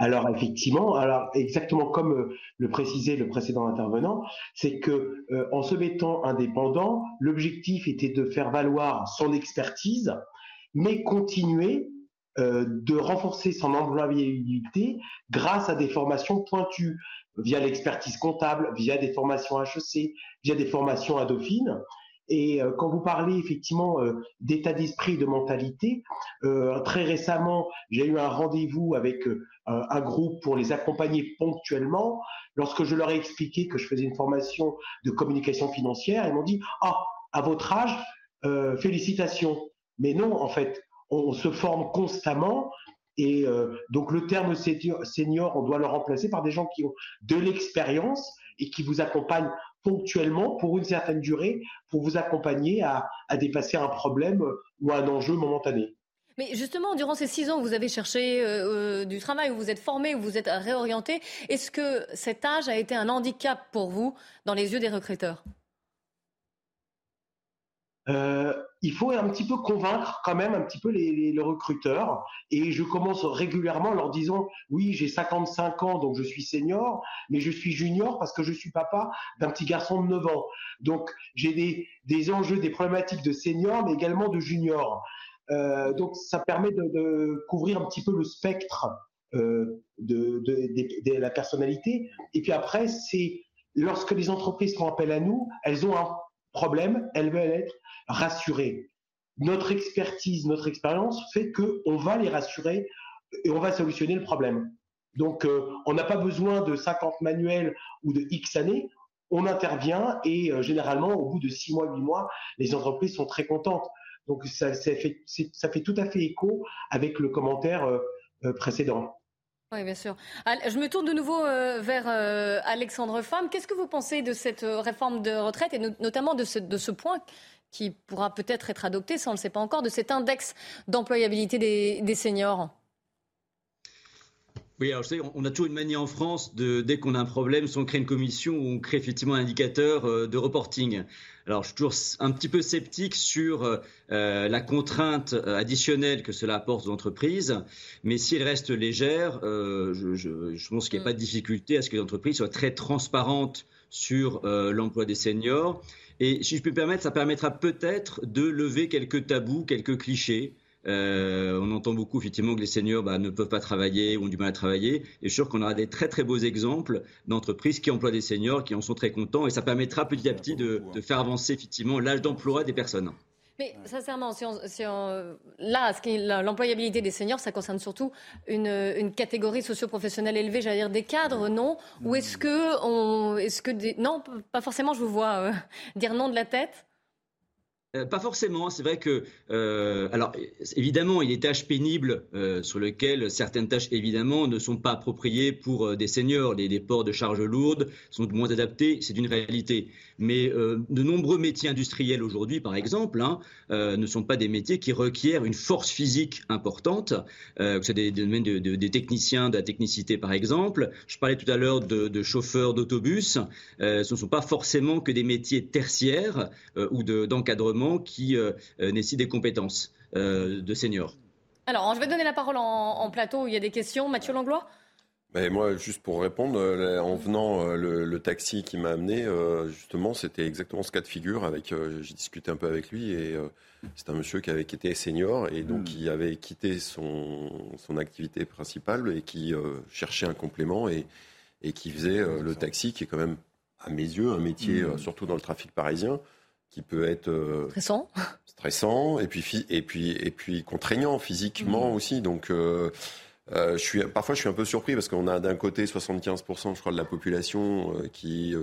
Alors effectivement, alors exactement comme euh, le précisait le précédent intervenant, c'est que euh, en se mettant indépendant, l'objectif était de faire valoir son expertise, mais continuer euh, de renforcer son employabilité grâce à des formations pointues via l'expertise comptable, via des formations HEC, via des formations à Dauphine. Et euh, quand vous parlez effectivement euh, d'état d'esprit, de mentalité, euh, très récemment, j'ai eu un rendez-vous avec un groupe pour les accompagner ponctuellement. Lorsque je leur ai expliqué que je faisais une formation de communication financière, ils m'ont dit Ah, à votre âge, félicitations. Mais non, en fait, on, se forme constamment. Et donc le terme senior, on doit le remplacer par des gens qui ont de l'expérience et qui vous accompagnent ponctuellement pour une certaine durée pour vous accompagner à, dépasser un problème ou un enjeu momentané. Mais justement, durant ces six ans où vous avez cherché euh, euh, du travail, où vous êtes formé, où vous êtes réorienté, est-ce que cet âge a été un handicap pour vous dans les yeux des recruteurs? Euh, il faut un petit peu convaincre quand même un petit peu les, recruteurs. Et je commence régulièrement en leur disant, oui, j'ai 55 ans, donc je suis senior, mais je suis junior parce que je suis papa d'un petit garçon de 9 ans. Donc j'ai des, des enjeux, des problématiques de senior, mais également de junior. Euh, donc ça permet de, couvrir un petit peu le spectre euh, de, de, de, la personnalité. Et puis après, c'est lorsque les entreprises font appel à nous, elles ont un problème, elles veulent être rassurées. Notre expertise, notre expérience fait qu'on va les rassurer et on va solutionner le problème. Donc, euh, on n'a pas besoin de 50 manuels ou de X années. On intervient et euh, généralement, au bout de 6 mois, 8 mois, les entreprises sont très contentes. Donc, ça, fait, tout à fait écho avec le commentaire euh, précédent. Oui, bien sûr. Je me tourne de nouveau euh, vers euh, Alexandre Femme. Qu'est-ce que vous pensez de cette euh, réforme de retraite et notamment de ce, point qui pourra peut-être être adopté, ça on ne le sait pas encore, de cet index d'employabilité des seniors? Oui, alors je sais, on a toujours une manie en France de, dès qu'on a un problème, si on crée une commission où on crée effectivement un indicateur euh, de reporting. Alors, je suis toujours un petit peu sceptique sur euh, euh, la contrainte additionnelle que cela apporte aux entreprises, mais si elle reste légère, je, je, je, pense qu'il n'y a pas de difficulté à ce que les entreprises soient très transparentes sur l'emploi des seniors. Et si je peux me permettre, ça permettra peut-être de lever quelques tabous, quelques clichés. Euh, on entend beaucoup effectivement que les seniors bah, ne peuvent pas travailler ou ont du mal à travailler. Et je suis sûr qu'on aura des très très beaux exemples d'entreprises qui emploient des seniors, qui en sont très contents, et ça permettra petit à petit de, de faire avancer effectivement l'âge d'emploi des personnes. Mais sincèrement, si on, si on, là, l'employabilité des seniors, ça concerne surtout une, une catégorie socio-professionnelle élevée, j'allais dire des cadres, non? Ou est-ce que, on, est-ce que des, non, pas forcément. Je vous vois euh, dire non de la tête? Euh, pas forcément. C'est vrai que, euh, alors évidemment, il y a des tâches pénibles euh, sur lesquelles certaines tâches évidemment ne sont pas appropriées pour des seniors. Les, les, ports de charges lourdes sont moins adaptés, c'est une réalité. Mais euh, de nombreux métiers industriels aujourd'hui, par exemple, hein, euh, ne sont pas des métiers qui requièrent une force physique importante. c'est des, des domaines de, de, des techniciens, de la technicité, par exemple. Je parlais tout à l'heure de, chauffeurs d'autobus. ce ne sont pas forcément que des métiers tertiaires ou d'encadrement qui euh, euh, nécessitent des compétences euh, de seniors. Alors, je vais donner la parole en, plateau. Il y a des questions. Mathieu Langlois? Mais moi, juste pour répondre, en venant, le, taxi qui m'a amené, justement, c'était exactement ce cas de figure. Avec, j'ai discuté un peu avec lui et c'est un monsieur qui avait quitté senior et donc hmm. qui avait quitté son, son activité principale et qui cherchait un complément et, et qui faisait le taxi, qui est quand même, à mes yeux, un métier, hmm. surtout dans le trafic parisien, qui peut être euh, stressant, stressant et puis et puis et puis contraignant physiquement mmh. aussi. Donc euh, euh, je suis parfois je suis un peu surpris parce qu'on a d'un côté 75% je crois de la population qui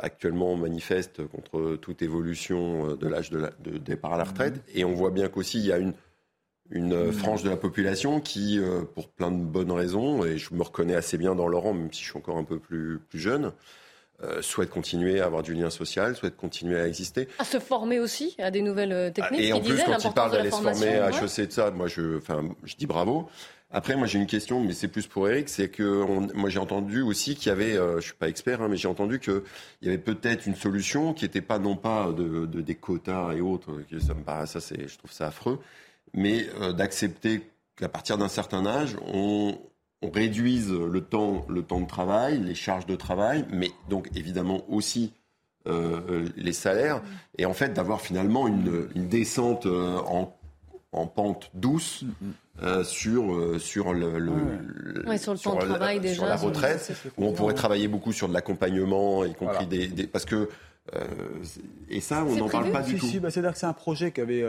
actuellement manifeste contre toute évolution de l'âge de, de, départ à la retraite mmh. et on voit bien qu'aussi il y a une une mmh. frange de la population qui, pour plein de bonnes raisons, et je me reconnais assez bien dans Laurent, même si je suis encore un peu plus, plus jeune, euh, souhaitent continuer à avoir du lien social, souhaitent continuer à exister. À se former aussi à des nouvelles euh, techniques. Et en plus, quand ils parlent d'aller se former à HEC de ça, moi je, enfin, je dis bravo. Après, moi j'ai une question, mais c'est plus pour Eric, c'est que moi j'ai entendu aussi qu'il y avait, euh, je suis pas expert, hein, mais j'ai entendu qu'il y avait peut-être une solution qui n'était pas non pas de, de, des quotas et autres, que ça me paraît, ça c'est, je trouve ça affreux, mais euh, d'accepter qu'à partir d'un certain âge, on, on réduise le temps, le temps de travail, les charges de travail, mais donc évidemment aussi euh, les salaires, et en fait d'avoir finalement une, une descente euh, en, en, pente douce euh, sur, euh, sur, le, le, ouais, sur le temps de travail déjà, sur la retraite, où on pourrait travailler beaucoup sur de l'accompagnement, y compris des, des, parce que euh, et ça on n'en parle pas du tout. Si, bah, C'est-à-dire que c'est un projet qu'avait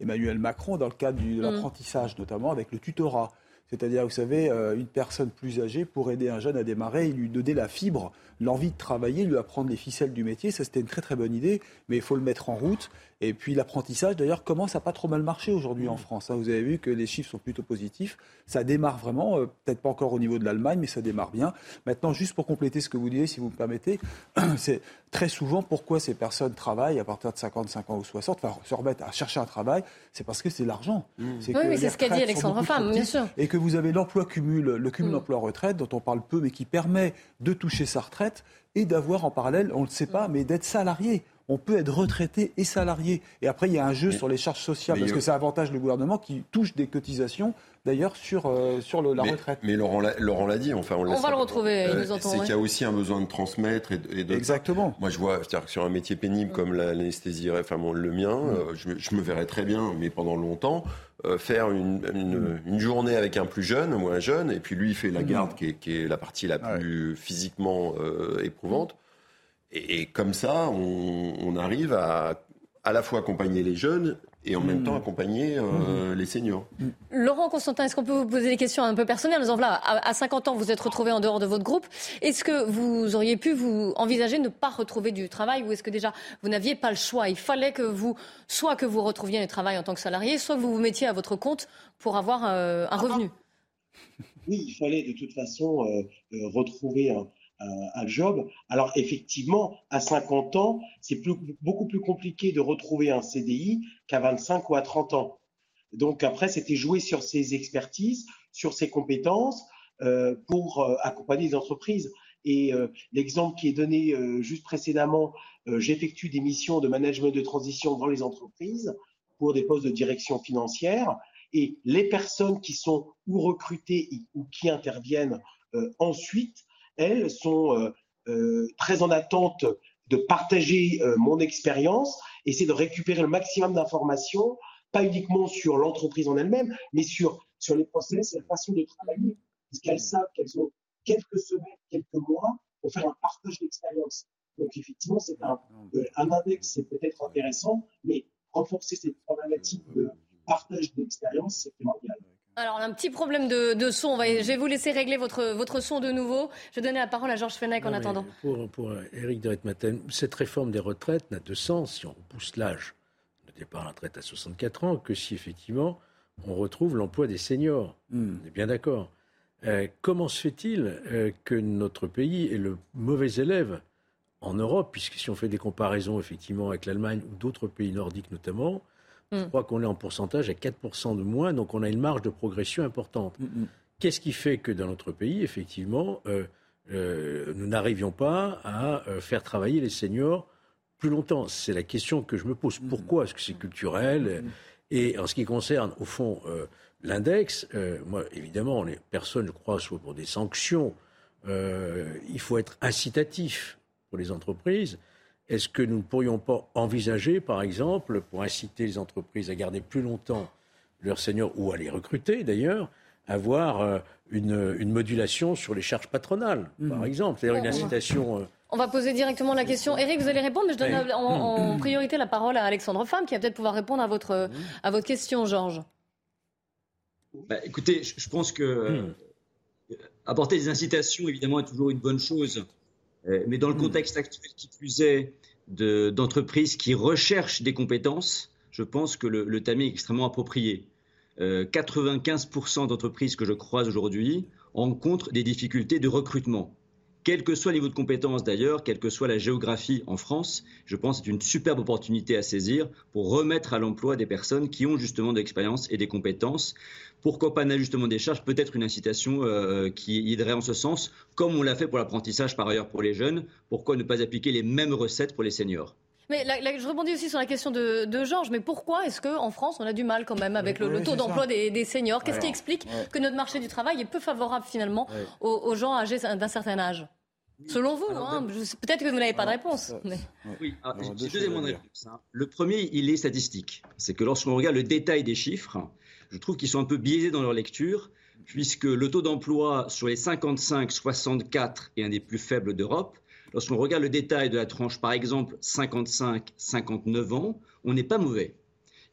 Emmanuel Macron dans le cadre de mm. l'apprentissage, notamment avec le tutorat. C'est-à-dire, vous savez, euh, une personne plus âgée, pour aider un jeune à démarrer, il lui donner la fibre, l'envie de travailler, lui apprendre les ficelles du métier. Ça, c'était une très très bonne idée, mais il faut le mettre en route. Et puis l'apprentissage, d'ailleurs, commence à pas trop mal marcher aujourd'hui en mmh. France. Hein. Vous avez vu que les chiffres sont plutôt positifs. Ça démarre vraiment, euh, peut-être pas encore au niveau de l'Allemagne, mais ça démarre bien. Maintenant, juste pour compléter ce que vous disiez, si vous me permettez, c'est très souvent pourquoi ces personnes travaillent à partir de 55 ans ou 60, enfin se remettent à chercher un travail, c'est parce que c'est l'argent. Mmh. Oui, mais c'est ce qu'a dit Alexandre Femme, bien sûr. Et que vous avez l'emploi cumul, le cumul mmh. emploi-retraite, dont on parle peu, mais qui permet de toucher sa retraite et d'avoir en parallèle, on ne le sait pas, mais d'être salarié on peut être retraité et salarié. Et après, il y a un jeu sur les charges sociales, parce que ça avantage le gouvernement qui touche des cotisations d'ailleurs sur, euh, sur la retraite. Mais Laurent l'a dit, enfin on, va le retrouver, il nous entend. C'est qu'il y a aussi un besoin de transmettre et, et de... Exactement. Moi je vois, que sur un métier pénible comme l'anesthésie, enfin le mien, mm. euh, je, me verrais très bien, mais pendant longtemps, euh, faire une, une, journée avec un plus jeune ou un jeune, et puis lui il fait la mm. garde qui, est, qui, est, la partie la plus physiquement éprouvante. Et, comme ça, on, on arrive à à la fois accompagner les jeunes et en même temps mmh. accompagner euh, mmh. les seniors. Mmh. Laurent Constantin, est-ce qu'on peut vous poser des questions un peu personnelles voilà, à, 50 ans, vous êtes retrouvé en dehors de votre groupe. Est-ce que vous auriez pu vous envisager ne pas retrouver du travail ou est-ce que déjà vous n'aviez pas le choix? Il fallait que vous, soit que vous retrouviez un travail en tant que salarié, soit que vous vous mettiez à votre compte pour avoir euh, un revenu. Oui, il fallait de toute façon euh, retrouver un, un job. Alors effectivement, à 50 ans, c'est beaucoup plus compliqué de retrouver un CDI qu'à 25 ou à 30 ans. Donc après, c'était jouer sur ses expertises, sur ses compétences euh, pour euh, accompagner les entreprises. Et euh, l'exemple qui est donné juste précédemment, j'effectue des missions de management de transition dans les entreprises pour des postes de direction financière. Et les personnes qui sont ou recrutées ou qui interviennent ensuite elles, sont euh, euh, très en attente de partager euh, mon expérience, essayer de récupérer le maximum d'informations, pas uniquement sur l'entreprise en elle-même, mais sur, sur les process, la façon de travailler. Parce qu'elles savent qu'elles ont quelques semaines, quelques mois pour faire un partage d'expérience. Donc effectivement, c'est un, un index, c'est peut-être intéressant, mais renforcer cette problématique de partage d'expérience, c'est primordial. Alors, on a un petit problème de, son. je vais vous laisser régler votre, votre son de nouveau. Je vais donner la parole à Georges Fenech en attendant. Pour, pour Eric de cette réforme des retraites n'a de sens si on pousse l'âge de départ à la retraite à 64 ans que si effectivement on retrouve l'emploi des seniors. Hmm. On est bien d'accord. Euh, comment se fait-il euh, que notre pays est le mauvais élève en Europe, puisque si on fait des comparaisons effectivement avec l'Allemagne ou d'autres pays nordiques notamment, je mm. crois qu'on est en pourcentage à 4% de moins, donc on a une marge de progression importante. Mm, mm. Qu'est-ce qui fait que dans notre pays, effectivement, euh, euh, nous n'arrivions pas à euh, faire travailler les seniors plus longtemps? C'est la question que je me pose. Pourquoi? Est-ce que c'est culturel? Et en ce qui concerne, au fond, l'index, moi, évidemment, les personnes, je crois, soit pour des sanctions. il faut être incitatif pour les entreprises. Est-ce que nous ne pourrions pas envisager, par exemple, pour inciter les entreprises à garder plus longtemps leurs seniors ou à les recruter d'ailleurs, avoir euh, une, modulation sur les charges patronales, par mhm. exemple, c'est-à-dire une incitation. Euh, On va poser directement la question. Eric, vous allez répondre, mais je donne en, priorité la parole à Alexandre Femme, qui va peut-être pouvoir répondre à votre, mhm. à votre question, Georges. Bah, écoutez, je, pense que euh, hmm. apporter des incitations, évidemment, est toujours une bonne chose. Euh, mais dans le hmm. contexte actuel qui plus est d'entreprises qui recherchent des compétences, je pense que le, le timing est extrêmement approprié. 95% euh, d'entreprises que je croise aujourd'hui rencontrent des difficultés de recrutement. Quel que soit le niveau de compétence d'ailleurs, quelle que soit la géographie en France, je pense que c'est une superbe opportunité à saisir pour remettre à l'emploi des personnes qui ont justement de l'expérience et des compétences. Pourquoi pas un ajustement des charges Peut-être une incitation euh, qui aiderait en ce sens, comme on l'a fait pour l'apprentissage par ailleurs pour les jeunes. Pourquoi ne pas appliquer les mêmes recettes pour les seniors? Mais je rebondis aussi sur la question de, Georges. Mais pourquoi est-ce qu'en France, on a du mal quand même avec le, taux d'emploi des, seniors? Qu'est-ce qui explique que notre marché du travail est peu favorable finalement aux, gens âgés d'un certain âge? Selon vous, hein, peut-être que vous n'avez pas de réponse. Oui, ah, j'ai deux éléments de réponse. Hein. Le premier, il est statistique. C'est que lorsqu'on regarde le détail des chiffres, je trouve qu'ils sont un peu biaisés dans leur lecture, puisque le taux d'emploi sur les 55-64 est un des plus faibles d'Europe. Lorsqu'on regarde le détail de la tranche, par exemple, 55-59 ans, on n'est pas mauvais.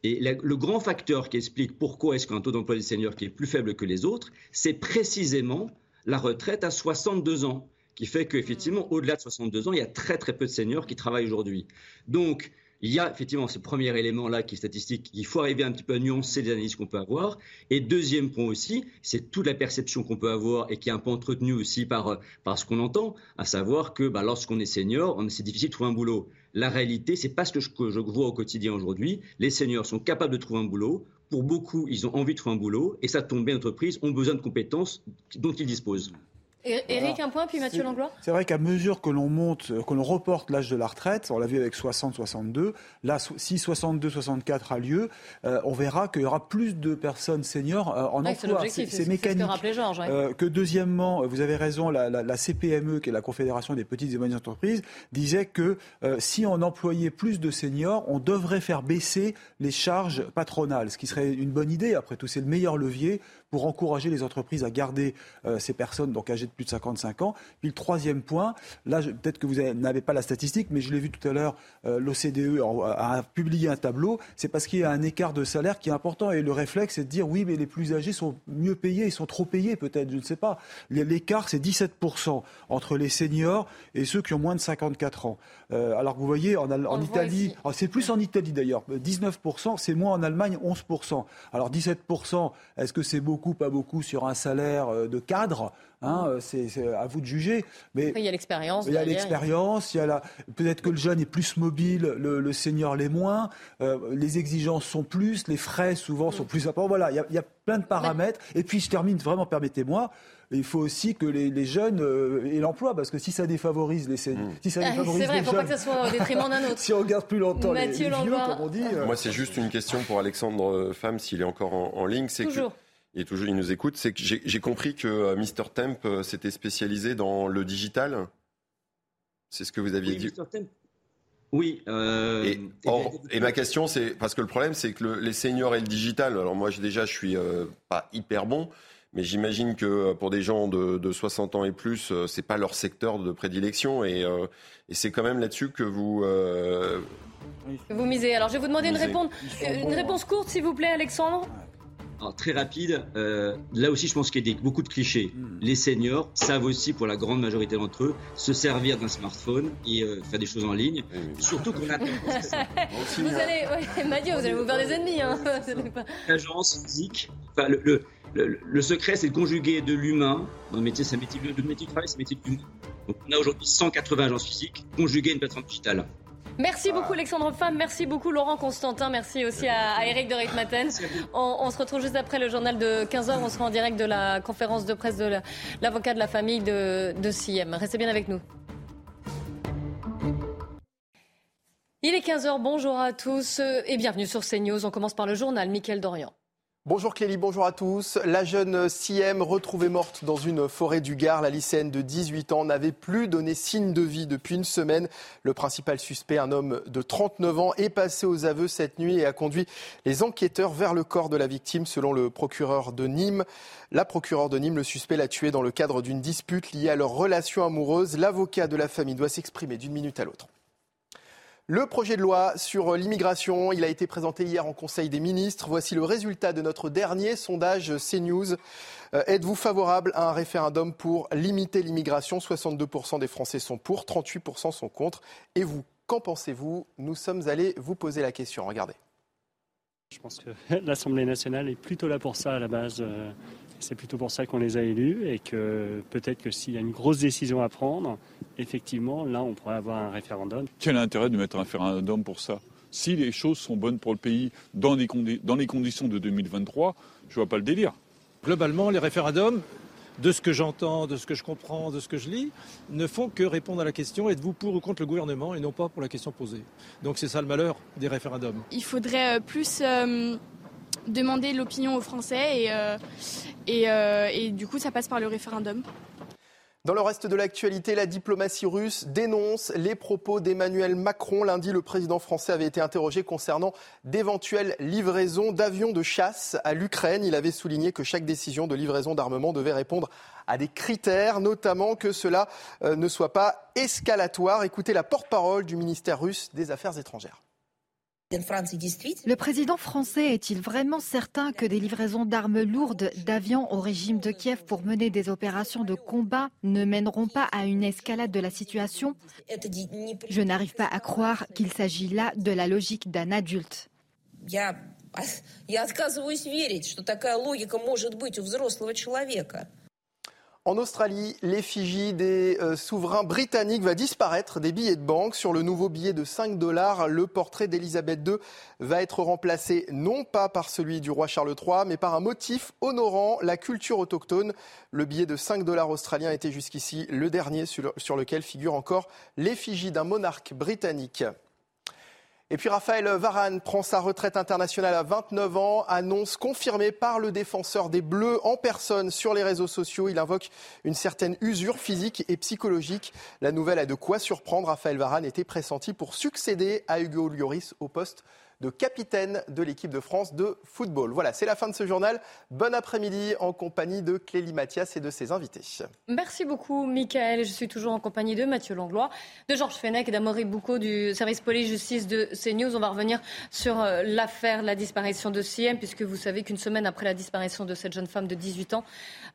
Et le grand facteur qui explique pourquoi est-ce qu'un taux d'emploi des seniors qui est plus faible que les autres, c'est précisément la retraite à 62 ans, qui fait qu'effectivement, au-delà de 62 ans, il y a très très peu de seniors qui travaillent aujourd'hui. Donc, il y a effectivement ce premier élément-là qui est statistique. Il faut arriver un petit peu à nuancer les analyses qu'on peut avoir. Et deuxième point aussi, c'est toute la perception qu'on peut avoir et qui est un peu entretenue aussi par, par ce qu'on entend, à savoir que bah, lorsqu'on est senior, c'est difficile de trouver un boulot. La réalité, c'est pas ce que je, vois au quotidien aujourd'hui. Les seniors sont capables de trouver un boulot. Pour beaucoup, ils ont envie de trouver un boulot et ça tombe bien, entreprises ont besoin de compétences dont ils disposent. Éric, un point, puis Mathieu Langlois? C'est vrai qu'à mesure que l'on monte, que l'on reporte l'âge de la retraite, on l'a vu avec 60-62, là, si 62-64 a lieu, euh, on verra qu'il y aura plus de personnes seniors euh, en emploi. C'est mécanique. Que, Georges, euh, que deuxièmement, vous avez raison, la, la, la, CPME, qui est la Confédération des petites et moyennes entreprises, disait que si on employait plus de seniors, on devrait faire baisser les charges patronales, ce qui serait une bonne idée. Après tout, c'est le meilleur levier pour encourager les entreprises à garder ces personnes donc âgées de plus de 55 ans. Puis le troisième point, là peut-être que vous n'avez pas la statistique, mais je l'ai vu tout à l'heure, euh, l'OCDE a, publié un tableau, c'est parce qu'il y a un écart de salaire qui est important et le réflexe c'est de dire oui mais les plus âgés sont mieux payés, ils sont trop payés peut-être, je ne sais pas. L'écart c'est 17% entre les seniors et ceux qui ont moins de 54 ans. Euh, alors que vous voyez en, en Italie, oh, c'est plus en Italie d'ailleurs, 19%, c'est moins en Allemagne 11%. Alors 17%, est-ce que c'est beaucoup, pas beaucoup sur un salaire euh, de cadre Hein, euh, c'est à vous de juger. Mais il y a l'expérience. Il y a l'expérience. Il y a la... peut-être que le jeune est plus mobile, le, le senior l'est moins. Euh, les exigences sont plus, les frais souvent sont plus importants. Voilà, il y, a, il y a plein de paramètres. Et puis je termine vraiment, permettez-moi. Il faut aussi que les, les jeunes euh, aient l'emploi, parce que si ça défavorise les seniors, si ça ah, défavorise c'est vrai, il ne faut pas que ça soit au détriment d'un autre. si on regarde plus longtemps les, les, vieux, comme on dit. Moi, c'est juste une question pour Alexandre Femme, s'il est encore en, en ligne. C'est Toujours. Que et toujours il nous écoute, c'est que j'ai compris que euh, Mr. Temp euh, s'était spécialisé dans le digital. C'est ce que vous aviez oui, dit. Mr. Temp. Oui. Euh, et, or, et, ma question, c'est parce que le problème, c'est que le, les seniors et le digital. Alors moi, déjà, je suis euh, pas hyper bon, mais j'imagine que pour des gens de, de, 60 ans et plus, c'est pas leur secteur de prédilection, et, euh, et c'est quand même là-dessus que vous. Vous misez. Alors, je vais vous demander une, réponse, une réponse courte, s'il vous plaît, Alexandre. Alors, très rapide, euh, là aussi je pense qu'il y a beaucoup de clichés. Hmm. Les seniors savent aussi, pour la grande majorité d'entre eux, se servir d'un smartphone et euh, faire des choses en ligne. Surtout qu'on a... vous allez, ouais, Mathieu, vous allez vous faire des ennemis. Hein. Agence physique, enfin, le, le, le, le secret c'est de conjuguer de l'humain, dans le métier, c'est un métier, le métier de travail, c'est un métier de l'humain. Donc on a aujourd'hui 180 agences physiques, conjuguées à une plateforme digitale. Merci beaucoup Alexandre Femme, merci beaucoup Laurent Constantin, merci aussi à, Eric de Ritmaten. On, on, se retrouve juste après le journal de 15h, on sera en direct de la conférence de presse de l'avocat de la famille de, de CIM. Restez bien avec nous. Il est 15h, bonjour à tous et bienvenue sur CNews. On commence par le journal Mickaël Dorian. Bonjour Clélie, bonjour à tous. La jeune Siem, retrouvée morte dans une forêt du Gard, la lycéenne de 18 ans, n'avait plus donné signe de vie depuis une semaine. Le principal suspect, un homme de 39 ans, est passé aux aveux cette nuit et a conduit les enquêteurs vers le corps de la victime, selon le procureur de Nîmes. La procureure de Nîmes, le suspect l'a tué dans le cadre d'une dispute liée à leur relation amoureuse. L'avocat de la famille doit s'exprimer d'une minute à l'autre. Le projet de loi sur l'immigration, il a été présenté hier en Conseil des ministres. Voici le résultat de notre dernier sondage CNews. Euh, êtes-vous favorable à un référendum pour limiter l'immigration? 62% des Français sont pour, 38% sont contre. Et vous, qu'en pensez-vous? Nous sommes allés vous poser la question. Regardez. Je pense que l'Assemblée nationale est plutôt là pour ça à la base. C'est plutôt pour ça qu'on les a élus et que peut-être que s'il y a une grosse décision à prendre, effectivement, là, on pourrait avoir un référendum. Quel intérêt de mettre un référendum pour ça? Si les choses sont bonnes pour le pays dans, dans les conditions de 2023, je ne vois pas le délire. Globalement, les référendums, de ce que j'entends, de ce que je comprends, de ce que je lis, ne font que répondre à la question êtes-vous pour ou contre le gouvernement et non pas pour la question posée? Donc c'est ça le malheur des référendums. Il faudrait euh, plus euh, demander l'opinion aux Français et, euh, euh, et du coup ça passe par le référendum. Dans le reste de l'actualité, la diplomatie russe dénonce les propos d'Emmanuel Macron. Lundi, le président français avait été interrogé concernant d'éventuelles livraisons d'avions de chasse à l'Ukraine. Il avait souligné que chaque décision de livraison d'armement devait répondre à des critères, notamment que cela euh, ne soit pas escalatoire. Écoutez la porte-parole du ministère russe des Affaires étrangères. Le président français est-il vraiment certain que des livraisons d'armes lourdes, d'avions au régime de Kiev pour mener des opérations de combat ne mèneront pas à une escalade de la situation? Je n'arrive pas à croire qu'il s'agit là de la logique d'un adulte. En Australie, l'effigie des euh, souverains britanniques va disparaître des billets de banque. Sur le nouveau billet de 5 dollars, le portrait d'Elisabeth II va être remplacé non pas par celui du roi Charles III, mais par un motif honorant la culture autochtone. Le billet de 5 dollars australien était jusqu'ici le dernier sur lequel figure encore l'effigie d'un monarque britannique. Et puis Raphaël Varane prend sa retraite internationale à 29 ans, annonce confirmée par le défenseur des Bleus en personne sur les réseaux sociaux. Il invoque une certaine usure physique et psychologique. La nouvelle a de quoi surprendre. Raphaël Varane était pressenti pour succéder à Hugo Lloris au poste de capitaine de l'équipe de France de football. Voilà, c'est la fin de ce journal. Bon après-midi en compagnie de Clélie Mathias et de ses invités. Merci beaucoup, Michael. Je suis toujours en compagnie de Mathieu Langlois, de Georges Fenech et d'Amaury Boucaud du service police-justice de CNews. On va revenir sur euh, l'affaire la disparition de Siem, puisque vous savez qu'une semaine après la disparition de cette jeune femme de 18 ans,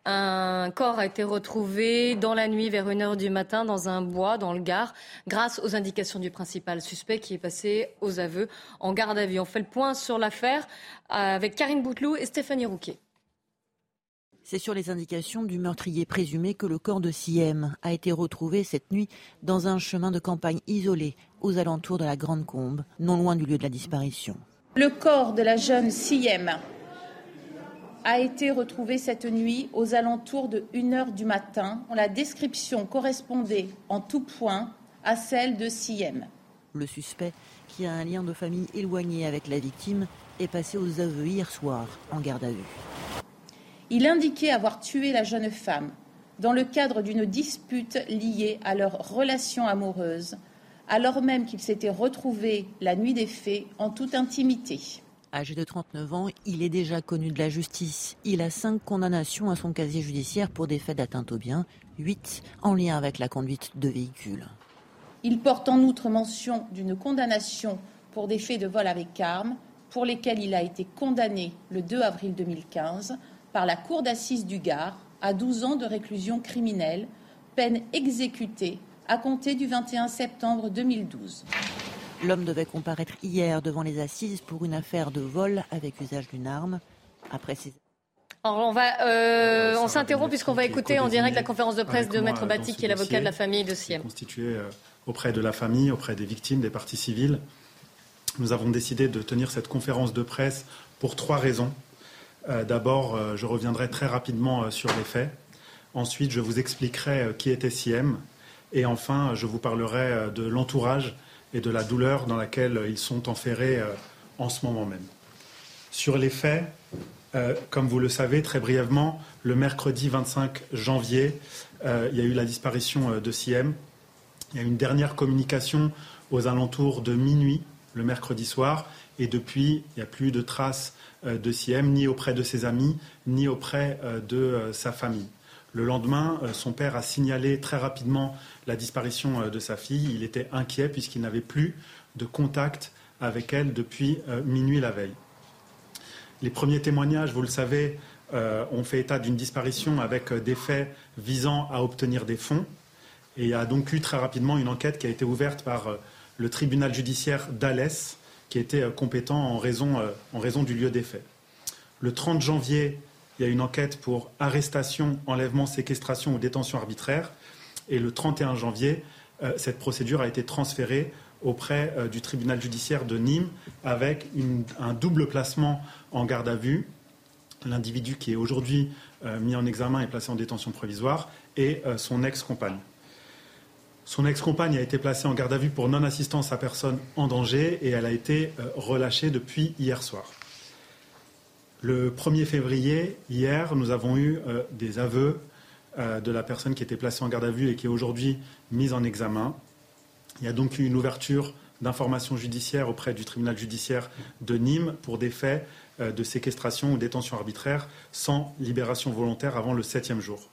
un corps a été retrouvé dans la nuit vers 1h du matin dans un bois dans le Gard, grâce aux indications du principal suspect qui est passé aux aveux en garde à vue. On fait le point sur l'affaire avec Karine Bouteloup et Stéphanie Rouquet. C'est sur les indications du meurtrier présumé que le corps de Siem a été retrouvé cette nuit dans un chemin de campagne isolé aux alentours de la Grande Combe, non loin du lieu de la disparition. Le corps de la jeune Siem a été retrouvé cette nuit aux alentours de 1h du matin. La description correspondait en tout point à celle de Siem. Le suspect, qui a un lien de famille éloigné avec la victime, est passé aux aveux hier soir en garde à vue. Il indiquait avoir tué la jeune femme dans le cadre d'une dispute liée à leur relation amoureuse, alors même qu'ils s'étaient retrouvés la nuit des faits en toute intimité. Âgé de 39 ans, il est déjà connu de la justice. Il a cinq condamnations à son casier judiciaire pour des faits d'atteinte au bien, huit en lien avec la conduite de véhicules. Il porte en outre mention d'une condamnation pour des faits de vol avec armes, pour lesquels il a été condamné le 2 avril 2015 par la Cour d'assises du Gard à 12 ans de réclusion criminelle, peine exécutée à compter du 21 septembre 2012. L'homme devait comparaître hier devant les assises pour une affaire de vol avec usage d'une arme. Après Alors on va, euh, on s'interrompt puisqu'on va écouter en direct la conférence de presse de Maître Batti, qui est l'avocat de la famille de Siem. Constitué euh, auprès de la famille, auprès des victimes, des parties civiles. Nous avons décidé de tenir cette conférence de presse pour trois raisons. Euh, d'abord, je reviendrai très rapidement sur les faits. Ensuite, je vous expliquerai qui était Siem. Et enfin, je vous parlerai de l'entourage et de la douleur dans laquelle ils sont enferrés euh, en ce moment même. Sur les faits, euh, comme vous le savez très brièvement, le mercredi 25 janvier, euh, il y a eu la disparition de Siem. Il y a eu une dernière communication aux alentours de minuit le mercredi soir, et depuis, il n'y a plus de traces de Siem, ni auprès de ses amis, ni auprès de sa famille. Le lendemain, euh, son père a signalé très rapidement la disparition euh, de sa fille. Il était inquiet puisqu'il n'avait plus de contact avec elle depuis euh, minuit la veille. Les premiers témoignages, vous le savez, ont fait état d'une disparition avec des faits visant à obtenir des fonds. Et il y a donc eu très rapidement une enquête qui a été ouverte par le tribunal judiciaire d'Alès, qui était compétent en raison, en raison du lieu des faits. Le 30 janvier, il y a une enquête pour arrestation, enlèvement, séquestration ou détention arbitraire. Et le 31 janvier, euh, cette procédure a été transférée auprès euh, du tribunal judiciaire de Nîmes avec un double placement en garde à vue. L'individu qui est aujourd'hui euh, mis en examen et placé en détention provisoire et son ex-compagne. Son ex-compagne a été placée en garde à vue pour non-assistance à personne en danger et elle a été relâchée depuis hier soir. Le 1er février, hier, nous avons eu euh, des aveux euh, de la personne qui était placée en garde à vue et qui est aujourd'hui mise en examen. Il y a donc eu une ouverture d'information judiciaire auprès du tribunal judiciaire de Nîmes pour des faits euh, de séquestration ou détention arbitraire sans libération volontaire avant le septième jour.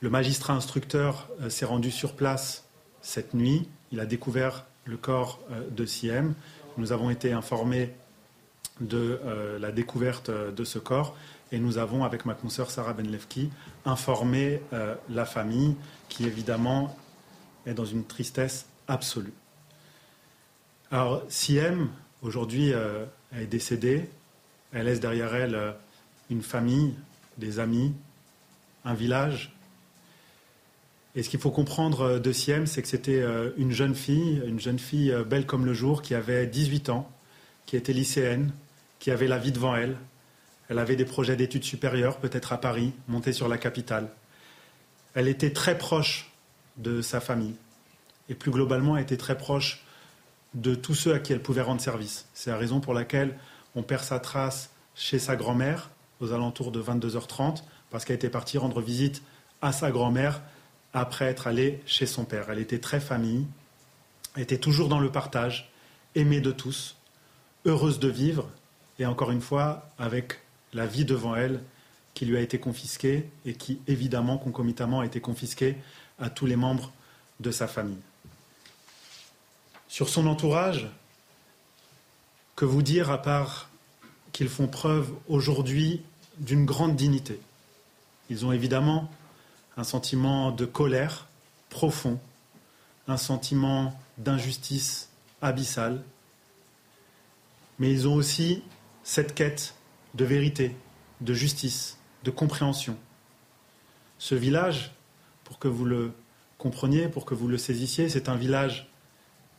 Le magistrat instructeur s'est rendu sur place cette nuit. Il a découvert le corps de Siem. Nous avons été informés de euh, la découverte euh, de ce corps. Et nous avons, avec ma consoeur Sarah Benlevki, informé euh, la famille qui, évidemment, est dans une tristesse absolue. Alors, Siem, aujourd'hui, est décédée. Elle laisse derrière elle une famille, des amis, un village. Et ce qu'il faut comprendre de Siem, c'est que c'était une jeune fille, une jeune fille belle comme le jour, qui avait 18 ans, qui était lycéenne, qui avait la vie devant elle. Elle avait des projets d'études supérieures, peut-être à Paris, montée sur la capitale. Elle était très proche de sa famille. Et plus globalement, elle était très proche de tous ceux à qui elle pouvait rendre service. C'est la raison pour laquelle on perd sa trace chez sa grand-mère aux alentours de 22h30, parce qu'elle était partie rendre visite à sa grand-mère après être allée chez son père. Elle était très famille, était toujours dans le partage, aimée de tous, heureuse de vivre, et encore une fois, avec la vie devant elle qui lui a été confisquée et qui, évidemment, concomitamment, a été confisquée à tous les membres de sa famille. Sur son entourage, que vous dire à part qu'ils font preuve aujourd'hui d'une grande dignité? Ils ont évidemment un sentiment de colère profond, un sentiment d'injustice abyssale, mais ils ont aussi cette quête de vérité, de justice, de compréhension. Ce village, pour que vous le compreniez, pour que vous le saisissiez, c'est un village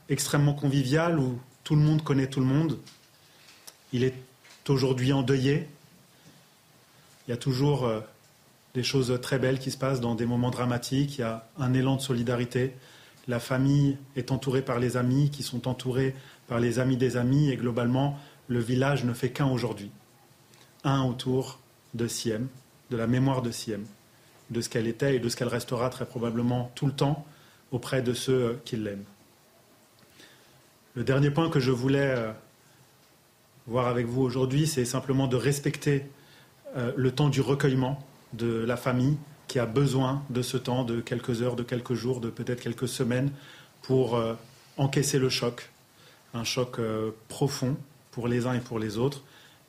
extrêmement convivial où tout le monde connaît tout le monde. Il est aujourd'hui endeuillé. Il y a toujours euh, des choses très belles qui se passent dans des moments dramatiques. Il y a un élan de solidarité. La famille est entourée par les amis qui sont entourés par les amis des amis et globalement, le village ne fait qu'un aujourd'hui. Un autour de Siem, de la mémoire de Siem, de ce qu'elle était et de ce qu'elle restera très probablement tout le temps auprès de ceux qui l'aiment. Le dernier point que je voulais euh, voir avec vous aujourd'hui, c'est simplement de respecter euh, le temps du recueillement de la famille qui a besoin de ce temps, de quelques heures, de quelques jours, de peut-être quelques semaines, pour euh, encaisser le choc, un choc profond pour les uns et pour les autres.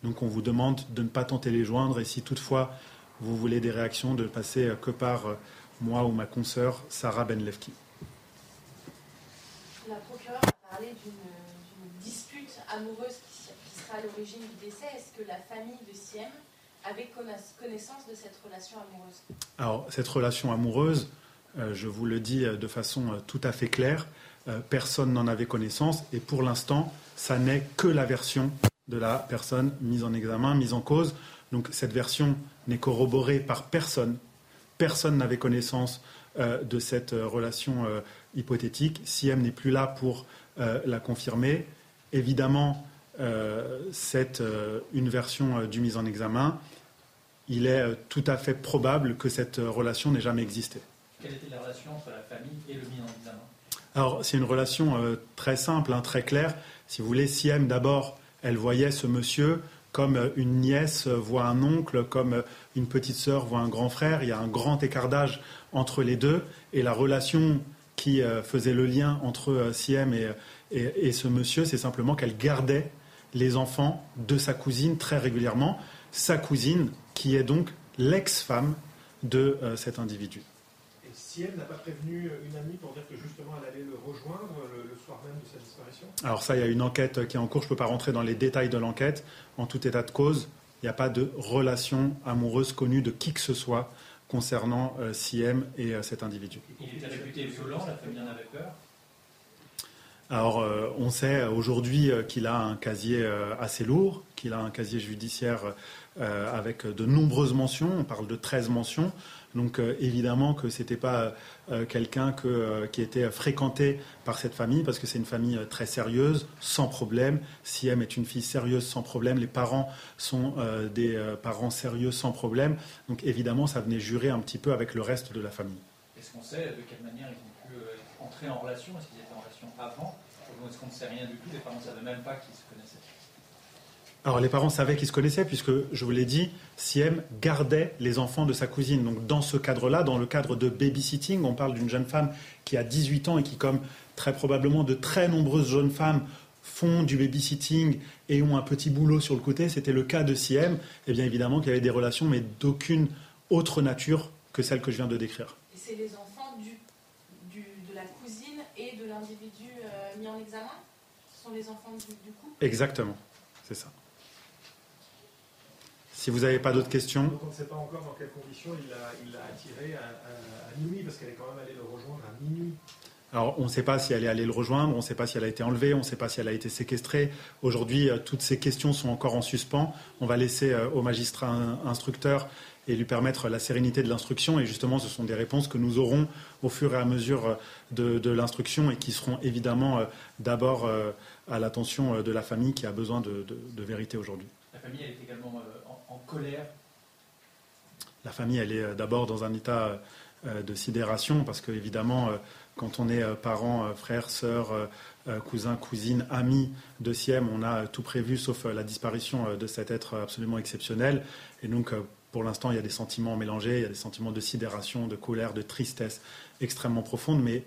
Donc on vous demande de ne pas tenter les joindre et si toutefois vous voulez des réactions, de passer que par moi ou ma consoeur Sarah Benlevki. La procureure a parlé d'une dispute amoureuse qui, sera à l'origine du décès. Est-ce que la famille de Siem avait connaissance de cette relation amoureuse? Alors, cette relation amoureuse, euh, je vous le dis euh, de façon euh, tout à fait claire, personne n'en avait connaissance et pour l'instant, ça n'est que la version de la personne mise en examen, mise en cause. Donc cette version n'est corroborée par personne. Personne n'avait connaissance de cette relation hypothétique. Siem n'est plus là pour la confirmer. Évidemment, c'est une version du mise en examen. Il est tout à fait probable que cette relation n'ait jamais existé. Quelle était la relation entre la famille et le mis en examen? Alors, c'est une relation euh, très simple, hein, très claire. Si vous voulez, Siem, d'abord, elle voyait ce monsieur comme euh, une nièce voit un oncle, comme euh, une petite sœur voit un grand frère. Il y a un grand écartage entre les deux. Et la relation qui faisait le lien entre Siem et ce monsieur, c'est simplement qu'elle gardait les enfants de sa cousine très régulièrement. Sa cousine, qui est donc l'ex-femme de cet individu. Siem n'a pas prévenu une amie pour dire que justement elle allait le rejoindre le, soir même de sa disparition? Alors ça, il y a une enquête qui est en cours. Je ne peux pas rentrer dans les détails de l'enquête. En tout état de cause, il n'y a pas de relation amoureuse connue de qui que ce soit concernant euh, Siem et euh, cet individu. Il était réputé violent, la famille en avait peur? Alors, euh, on sait aujourd'hui qu'il a un casier assez lourd, qu'il a un casier judiciaire avec de nombreuses mentions. On parle de 13 mentions. Donc euh, évidemment que ce n'était pas euh, quelqu'un euh, qui était fréquenté par cette famille, parce que c'est une famille très sérieuse, sans problème. Siem est une fille sérieuse, sans problème. Les parents sont des parents sérieux, sans problème. Donc évidemment, ça venait jurer un petit peu avec le reste de la famille. Est-ce qu'on sait de quelle manière ils ont pu entrer en relation? Est-ce qu'ils étaient en relation avant? Est-ce qu'on ne sait rien du tout? Les parents ne savaient même pas qu'ils se connaissaient alors les parents savaient qu'ils se connaissaient puisque, je vous l'ai dit, Siem gardait les enfants de sa cousine. Donc dans ce cadre-là, dans le cadre de babysitting, on parle d'une jeune femme qui a 18 ans et qui, comme très probablement de très nombreuses jeunes femmes, font du babysitting et ont un petit boulot sur le côté. C'était le cas de Siem. Et eh bien évidemment qu'il y avait des relations, mais d'aucune autre nature que celle que je viens de décrire. Et c'est les enfants de la cousine et de l'individu euh, mis en examen? Ce sont les enfants du, du couple? Exactement, c'est ça. Si vous n'avez pas d'autres questions. Donc on ne sait pas encore dans quelles conditions il l'a attiré à, à, minuit, parce qu'elle est quand même allée le rejoindre à minuit. Alors, on ne sait pas si elle est allée le rejoindre, on ne sait pas si elle a été enlevée, on ne sait pas si elle a été séquestrée. Aujourd'hui, euh, toutes ces questions sont encore en suspens. On va laisser euh, au magistrat instructeur et lui permettre la sérénité de l'instruction. Et justement, ce sont des réponses que nous aurons au fur et à mesure euh, de, l'instruction et qui seront évidemment d'abord à l'attention de la famille qui a besoin de, vérité aujourd'hui. La famille, elle est également en colère La famille, elle est d'abord dans un état de sidération parce qu'évidemment, quand on est euh, parents, euh, frères, sœurs, euh, cousins, cousines, amis de Siem, on a tout prévu sauf la disparition de cet être absolument exceptionnel. Et donc, pour l'instant, il y a des sentiments mélangés, il y a des sentiments de sidération, de colère, de tristesse extrêmement profondes, mais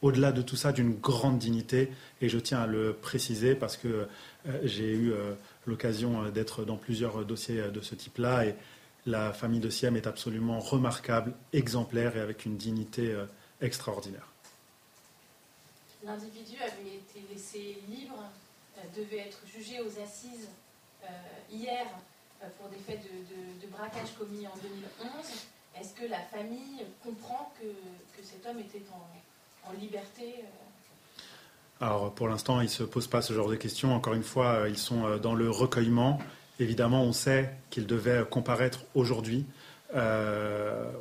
au-delà de tout ça, d'une grande dignité. Et je tiens à le préciser parce que j'ai eu l'occasion d'être dans plusieurs dossiers de ce type-là. Et la famille de Siem est absolument remarquable, exemplaire et avec une dignité extraordinaire l'individu avait été laissé libre, euh, devait être jugé aux assises euh, hier euh, pour des faits de, braquage commis en 2011. Est-ce que la famille comprend que, cet homme était en, liberté alors pour l'instant, ils ne se posent pas ce genre de questions. Encore une fois, ils sont dans le recueillement. Évidemment, on sait qu'ils devaient comparaître aujourd'hui,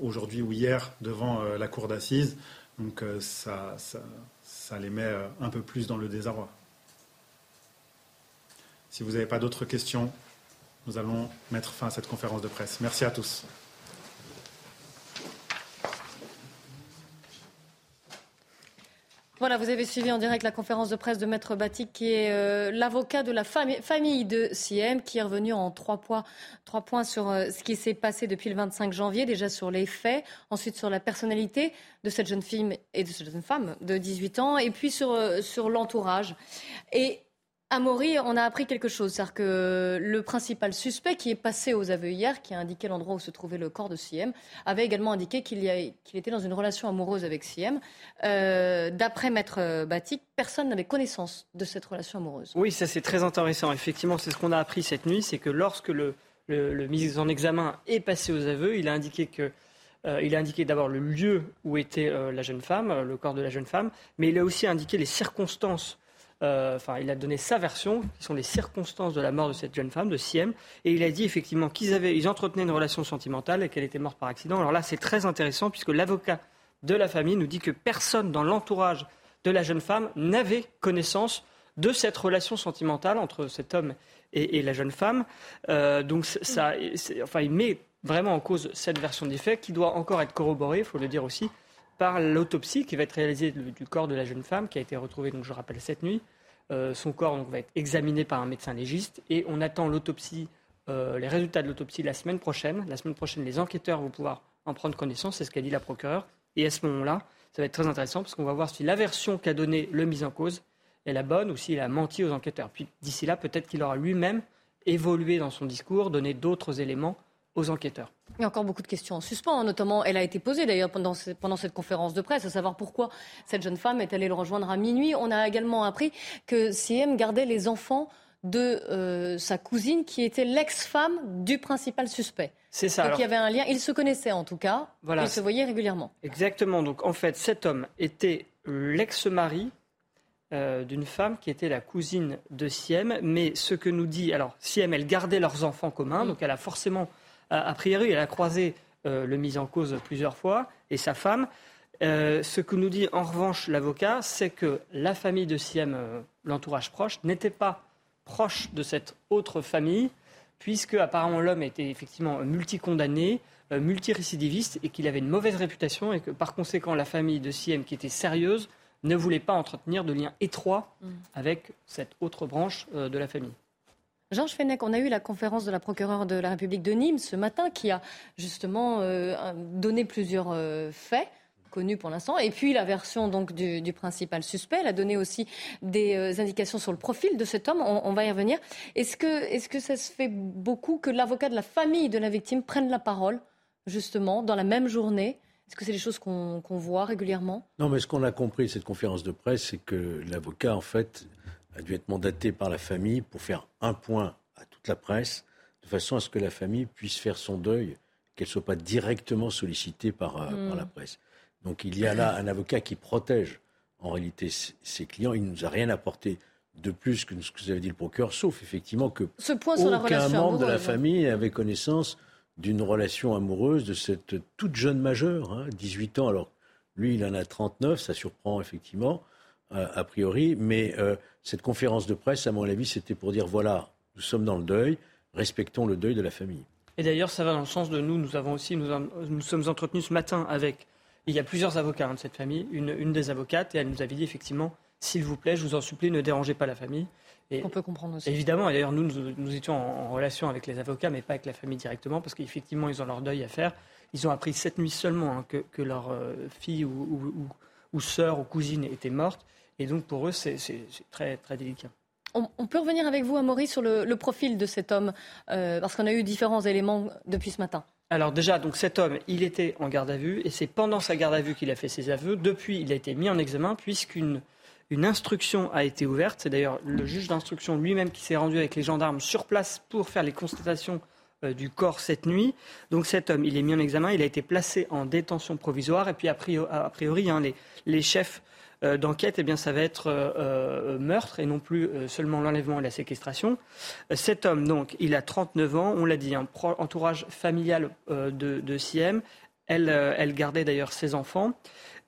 aujourd'hui ou hier, devant la cour d'assises. Donc ça, ça les met euh, un peu plus dans le désarroi. Si vous n'avez pas d'autres questions, nous allons mettre fin à cette conférence de presse. Merci à tous. Voilà, vous avez suivi en direct la conférence de presse de Maître Batik, qui est euh, l'avocat de la famille, de Siem, qui est revenu en trois points, sur euh, ce qui s'est passé depuis le 25 janvier, déjà sur les faits, ensuite sur la personnalité de cette jeune fille et de cette jeune femme de 18 ans, et puis sur, euh, l'entourage. À Maury, on a appris quelque chose. C'est-à-dire que le principal suspect qui est passé aux aveux hier, qui a indiqué l'endroit où se trouvait le corps de Siem, avait également indiqué qu'il était dans une relation amoureuse avec Siem. Euh, d'après Maître Batik, personne n'avait connaissance de cette relation amoureuse. Oui, ça c'est très intéressant. Effectivement, c'est ce qu'on a appris cette nuit, c'est que lorsque le, le, mise en examen est passé aux aveux, il a indiqué euh, a indiqué d'abord le lieu où était euh, la jeune femme, le corps de la jeune femme, mais il a aussi indiqué les circonstances euh, enfin, il a donné sa version, qui sont les circonstances de la mort de cette jeune femme, de Siem, et il a dit effectivement qu'ils avaient, ils entretenaient une relation sentimentale et qu'elle était morte par accident. Alors là, c'est très intéressant puisque l'avocat de la famille nous dit que personne dans l'entourage de la jeune femme n'avait connaissance de cette relation sentimentale entre cet homme et, la jeune femme. Euh, donc ça, enfin, il met vraiment en cause cette version des faits qui doit encore être corroborée, il faut le dire aussi, par l'autopsie qui va être réalisée du corps de la jeune femme qui a été retrouvée, donc je rappelle, cette nuit. Euh, son corps va être examiné par un médecin légiste et on attend l'autopsie, euh, les résultats de l'autopsie la semaine prochaine. La semaine prochaine, les enquêteurs vont pouvoir en prendre connaissance, c'est ce qu'a dit la procureure. Et à ce moment-là, ça va être très intéressant parce qu'on va voir si la version qu'a donnée le mis en cause est la bonne ou s'il a menti aux enquêteurs. Puis d'ici là, peut-être qu'il aura lui-même évolué dans son discours, donné d'autres éléments aux enquêteurs. Il y a encore beaucoup de questions en suspens, hein, notamment, elle a été posée d'ailleurs pendant, pendant, cette conférence de presse, à savoir pourquoi cette jeune femme est allée le rejoindre à minuit. On a également appris que CM gardait les enfants de euh, sa cousine qui était l'ex-femme du principal suspect. C'est ça. Donc il y avait un lien, ils se connaissaient en tout cas, voilà, ils se voyaient régulièrement. Exactement, donc en fait cet homme était l'ex-mari euh, d'une femme qui était la cousine de Siem, mais ce que nous dit, alors Siem, elle gardait leurs enfants communs, donc elle a forcément a priori, elle a croisé euh, le mis en cause plusieurs fois et sa femme. Euh, ce que nous dit en revanche l'avocat, c'est que la famille de Siem, euh, l'entourage proche, n'était pas proche de cette autre famille, puisque apparemment l'homme était effectivement multicondamné, multirécidiviste, et qu'il avait une mauvaise réputation, et que par conséquent la famille de Siem, qui était sérieuse, ne voulait pas entretenir de liens étroits mm. avec cette autre branche de la famille. Georges Fenech, on a eu la conférence de la procureure de la République de Nîmes ce matin qui a justement euh, donné plusieurs euh, faits connus pour l'instant. Et puis la version donc du, principal suspect. Elle a donné aussi des euh, indications sur le profil de cet homme. On, va y revenir. Est-ce que, est que ça se fait beaucoup que l'avocat de la famille de la victime prenne la parole, justement, dans la même journée? Est-ce que c'est des choses qu'on voit régulièrement? Non, mais ce qu'on a compris de cette conférence de presse, c'est que l'avocat, en fait, a dû être mandaté par la famille pour faire un point à toute la presse de façon à ce que la famille puisse faire son deuil, qu'elle ne soit pas directement sollicitée par, euh, Hmm. par la presse. Donc il y a là un avocat qui protège en réalité ses clients. Il ne nous a rien apporté de plus que ce que vous avez dit le procureur, sauf effectivement que Ce point sur la aucun membre de la hein. famille avait connaissance d'une relation amoureuse de cette toute jeune majeure, hein, 18 ans. Alors lui, il en a 39, ça surprend effectivement, a priori, mais euh, cette conférence de presse, à mon avis, c'était pour dire voilà, nous sommes dans le deuil, respectons le deuil de la famille. Et d'ailleurs, ça va dans le sens de nous. Nous avons aussi, nous, sommes entretenus ce matin avec. Il y a plusieurs avocats hein, de cette famille. Une, une des avocates, et elle nous avait dit effectivement, s'il vous plaît, je vous en supplie, ne dérangez pas la famille. Et On peut comprendre aussi. Évidemment, et d'ailleurs, nous, nous, nous étions en, en relation avec les avocats, mais pas avec la famille directement, parce qu'effectivement, ils ont leur deuil à faire. Ils ont appris cette nuit seulement hein, que, que leur euh, fille ou, ou, ou- ou sœur ou cousine était morte. Et donc, pour eux, c'est très, très délicat. On, on peut revenir avec vous, Amaury, sur le, le profil de cet homme, euh, parce qu'on a eu différents éléments depuis ce matin. Alors déjà, donc cet homme, il était en garde à vue et c'est pendant sa garde à vue qu'il a fait ses aveux. Depuis, il a été mis en examen puisqu'une une instruction a été ouverte. C'est d'ailleurs le juge d'instruction lui-même qui s'est rendu avec les gendarmes sur place pour faire les constatations euh, du corps cette nuit. Donc cet homme, il est mis en examen, il a été placé en détention provisoire et puis a priori, a priori hein, les, les chefs d'enquête, eh bien, ça va être euh, euh, meurtre et non plus euh, seulement l'enlèvement et la séquestration. Euh, Cet homme, donc, il a 39 ans, on l'a dit, un pro- entourage familial euh, de, de Siem. Elle, euh, elle gardait d'ailleurs ses enfants.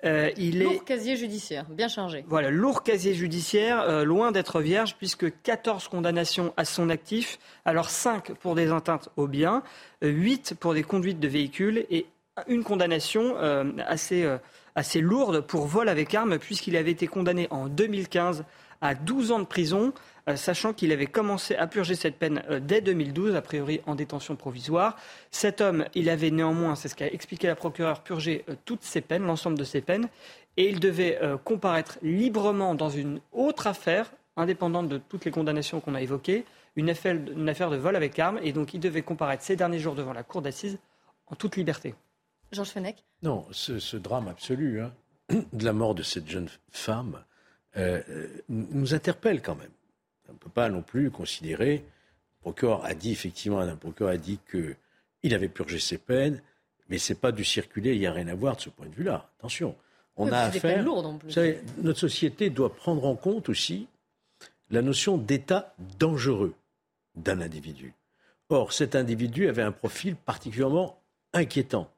Euh, il est Lourd casier judiciaire, bien chargé. voilà, lourd casier judiciaire, euh, loin d'être vierge, puisque 14 condamnations à son actif, alors 5 pour des atteintes aux biens, euh, 8 pour des conduites de véhicules et une condamnation euh, assez, euh, assez lourde pour vol avec arme, puisqu'il avait été condamné en 2015 à 12 ans de prison, euh, sachant qu'il avait commencé à purger cette peine euh, dès 2012, a priori en détention provisoire. Cet homme, il avait néanmoins, c'est ce qu'a expliqué la procureure, purgé euh, toutes ses peines, l'ensemble de ses peines, et il devait comparaître librement dans une autre affaire, indépendante de toutes les condamnations qu'on a évoquées, une affaire, une affaire de vol avec arme, et donc il devait comparaître ces derniers jours devant la cour d'assises en toute liberté. Georges Fenech Non, ce, ce drame absolu hein, de la mort de cette jeune femme euh, euh, nous interpelle quand même. On ne peut pas non plus considérer. Le procureur a dit effectivement, un procureur a dit que il avait purgé ses peines, mais c'est pas du circuler. Il n'y a rien à voir de ce point de vue-là. Attention, on Oui, a affaire. en plus. Vous savez, notre société doit prendre en compte aussi la notion d'état dangereux d'un individu. Or, cet individu avait un profil particulièrement inquiétant.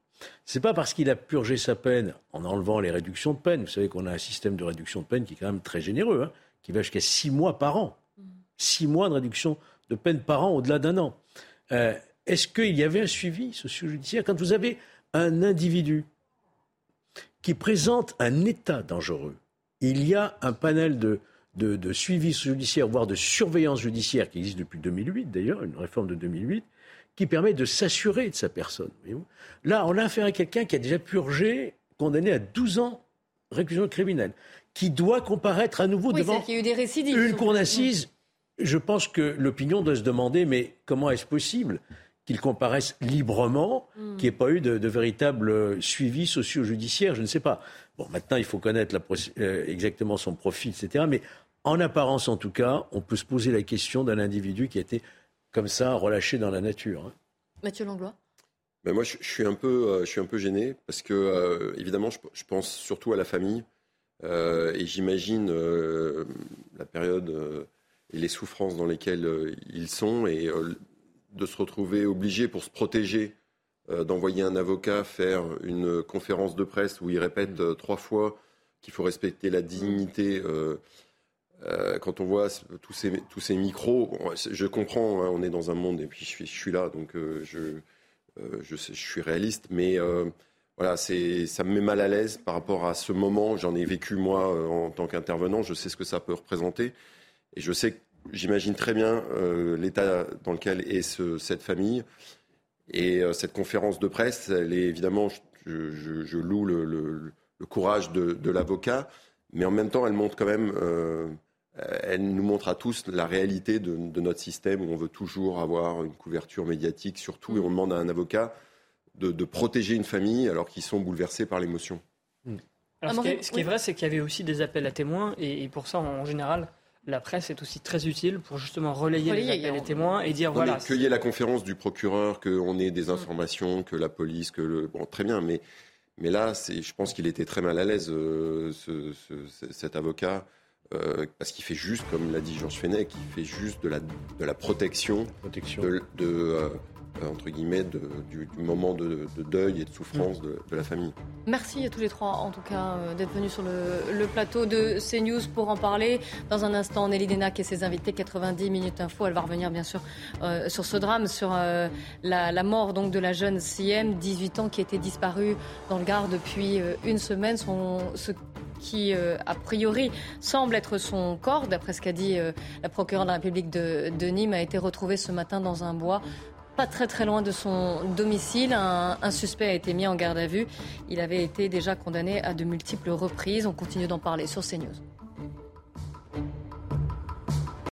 C'est pas parce qu'il a purgé sa peine en enlevant les réductions de peine. Vous savez qu'on a un système de réduction de peine qui est quand même très généreux, hein, qui va jusqu'à six mois par an. Six mois de réduction de peine par an au-delà d'un an. Euh, Est-ce qu'il y avait un suivi socio-judiciaire quand vous avez un individu qui présente un état dangereux? Il y a un panel de, de, de suivi judiciaire, voire de surveillance judiciaire qui existe depuis 2008 d'ailleurs, une réforme de 2008, qui permet de s'assurer de sa personne. Là, on a affaire à quelqu'un qui a déjà purgé, condamné à 12 ans réclusion criminelle, qui doit comparaître à nouveau Oui, devant y a eu des récidives. une cour d'assises. Je pense que l'opinion doit se demander, mais comment est-ce possible qu'il comparaisse librement, Mm. qu'il n'y ait pas eu de, de véritable euh, suivi socio-judiciaire Je ne sais pas. Bon, maintenant, il faut connaître la euh, exactement son profil, etc. Mais en apparence, en tout cas, on peut se poser la question d'un individu qui a été comme ça relâché dans la nature. hein. Mathieu Langlois? Ben moi, je, je suis un peu, euh, je suis un peu gêné parce que, euh, évidemment, je, je pense surtout à la famille euh, et j'imagine euh, la période euh, et les souffrances dans lesquelles euh, ils sont et euh, de se retrouver obligés pour se protéger d'envoyer un avocat faire une conférence de presse où il répète euh, trois fois qu'il faut respecter la dignité. Euh, quand on voit tous ces, micros, je comprends, hein, on est dans un monde et puis je suis, là, donc euh, je, euh, je, suis réaliste, mais voilà, ça me met mal à l'aise par rapport à ce moment. J'en ai vécu moi en tant qu'intervenant, je sais ce que ça peut représenter et je sais, j'imagine très bien l'état dans lequel est ce- cette famille. Et cette conférence de presse, elle est évidemment, je, loue le, courage de, l'avocat, mais en même temps, elle montre quand même, elle nous montre à tous la réalité de, de notre système où on veut toujours avoir une couverture médiatique, surtout, et on demande à un avocat de, de protéger une famille alors qu'ils sont bouleversés par l'émotion. Alors, ce, qui est, ce qui est vrai, c'est qu'il y avait aussi des appels à témoins, et, et pour ça, en, général, la presse est aussi très utile pour justement relayer, les témoins et dire voilà. Qu'il y ait la conférence du procureur, qu'on ait des informations, que la police, que le. Bon, très bien, mais, mais là, je pense qu'il était très mal à l'aise, euh, cet avocat. Euh, parce qu'il fait juste, comme l'a dit Georges Fenech, il fait juste de la, de la protection, protection. de, euh, euh, entre guillemets, du, moment de, deuil et de souffrance de, la famille. Merci à tous les trois, en tout cas, euh, d'être venus sur le, plateau de CNews pour en parler. Dans un instant, Nelly Denac et ses invités, 90 minutes info. Elle va revenir, bien sûr, euh, sur ce drame, sur la, mort donc de la jeune CM, 18 ans, qui était disparue dans le Gard depuis une semaine. Son, ce qui, a priori, semble être son corps, d'après ce qu'a dit la procureure de la République de, de Nîmes, a été retrouvé ce matin dans un bois pas très très loin de son domicile. Un, suspect a été mis en garde à vue. Il avait été déjà condamné à de multiples reprises. On continue d'en parler sur CNews.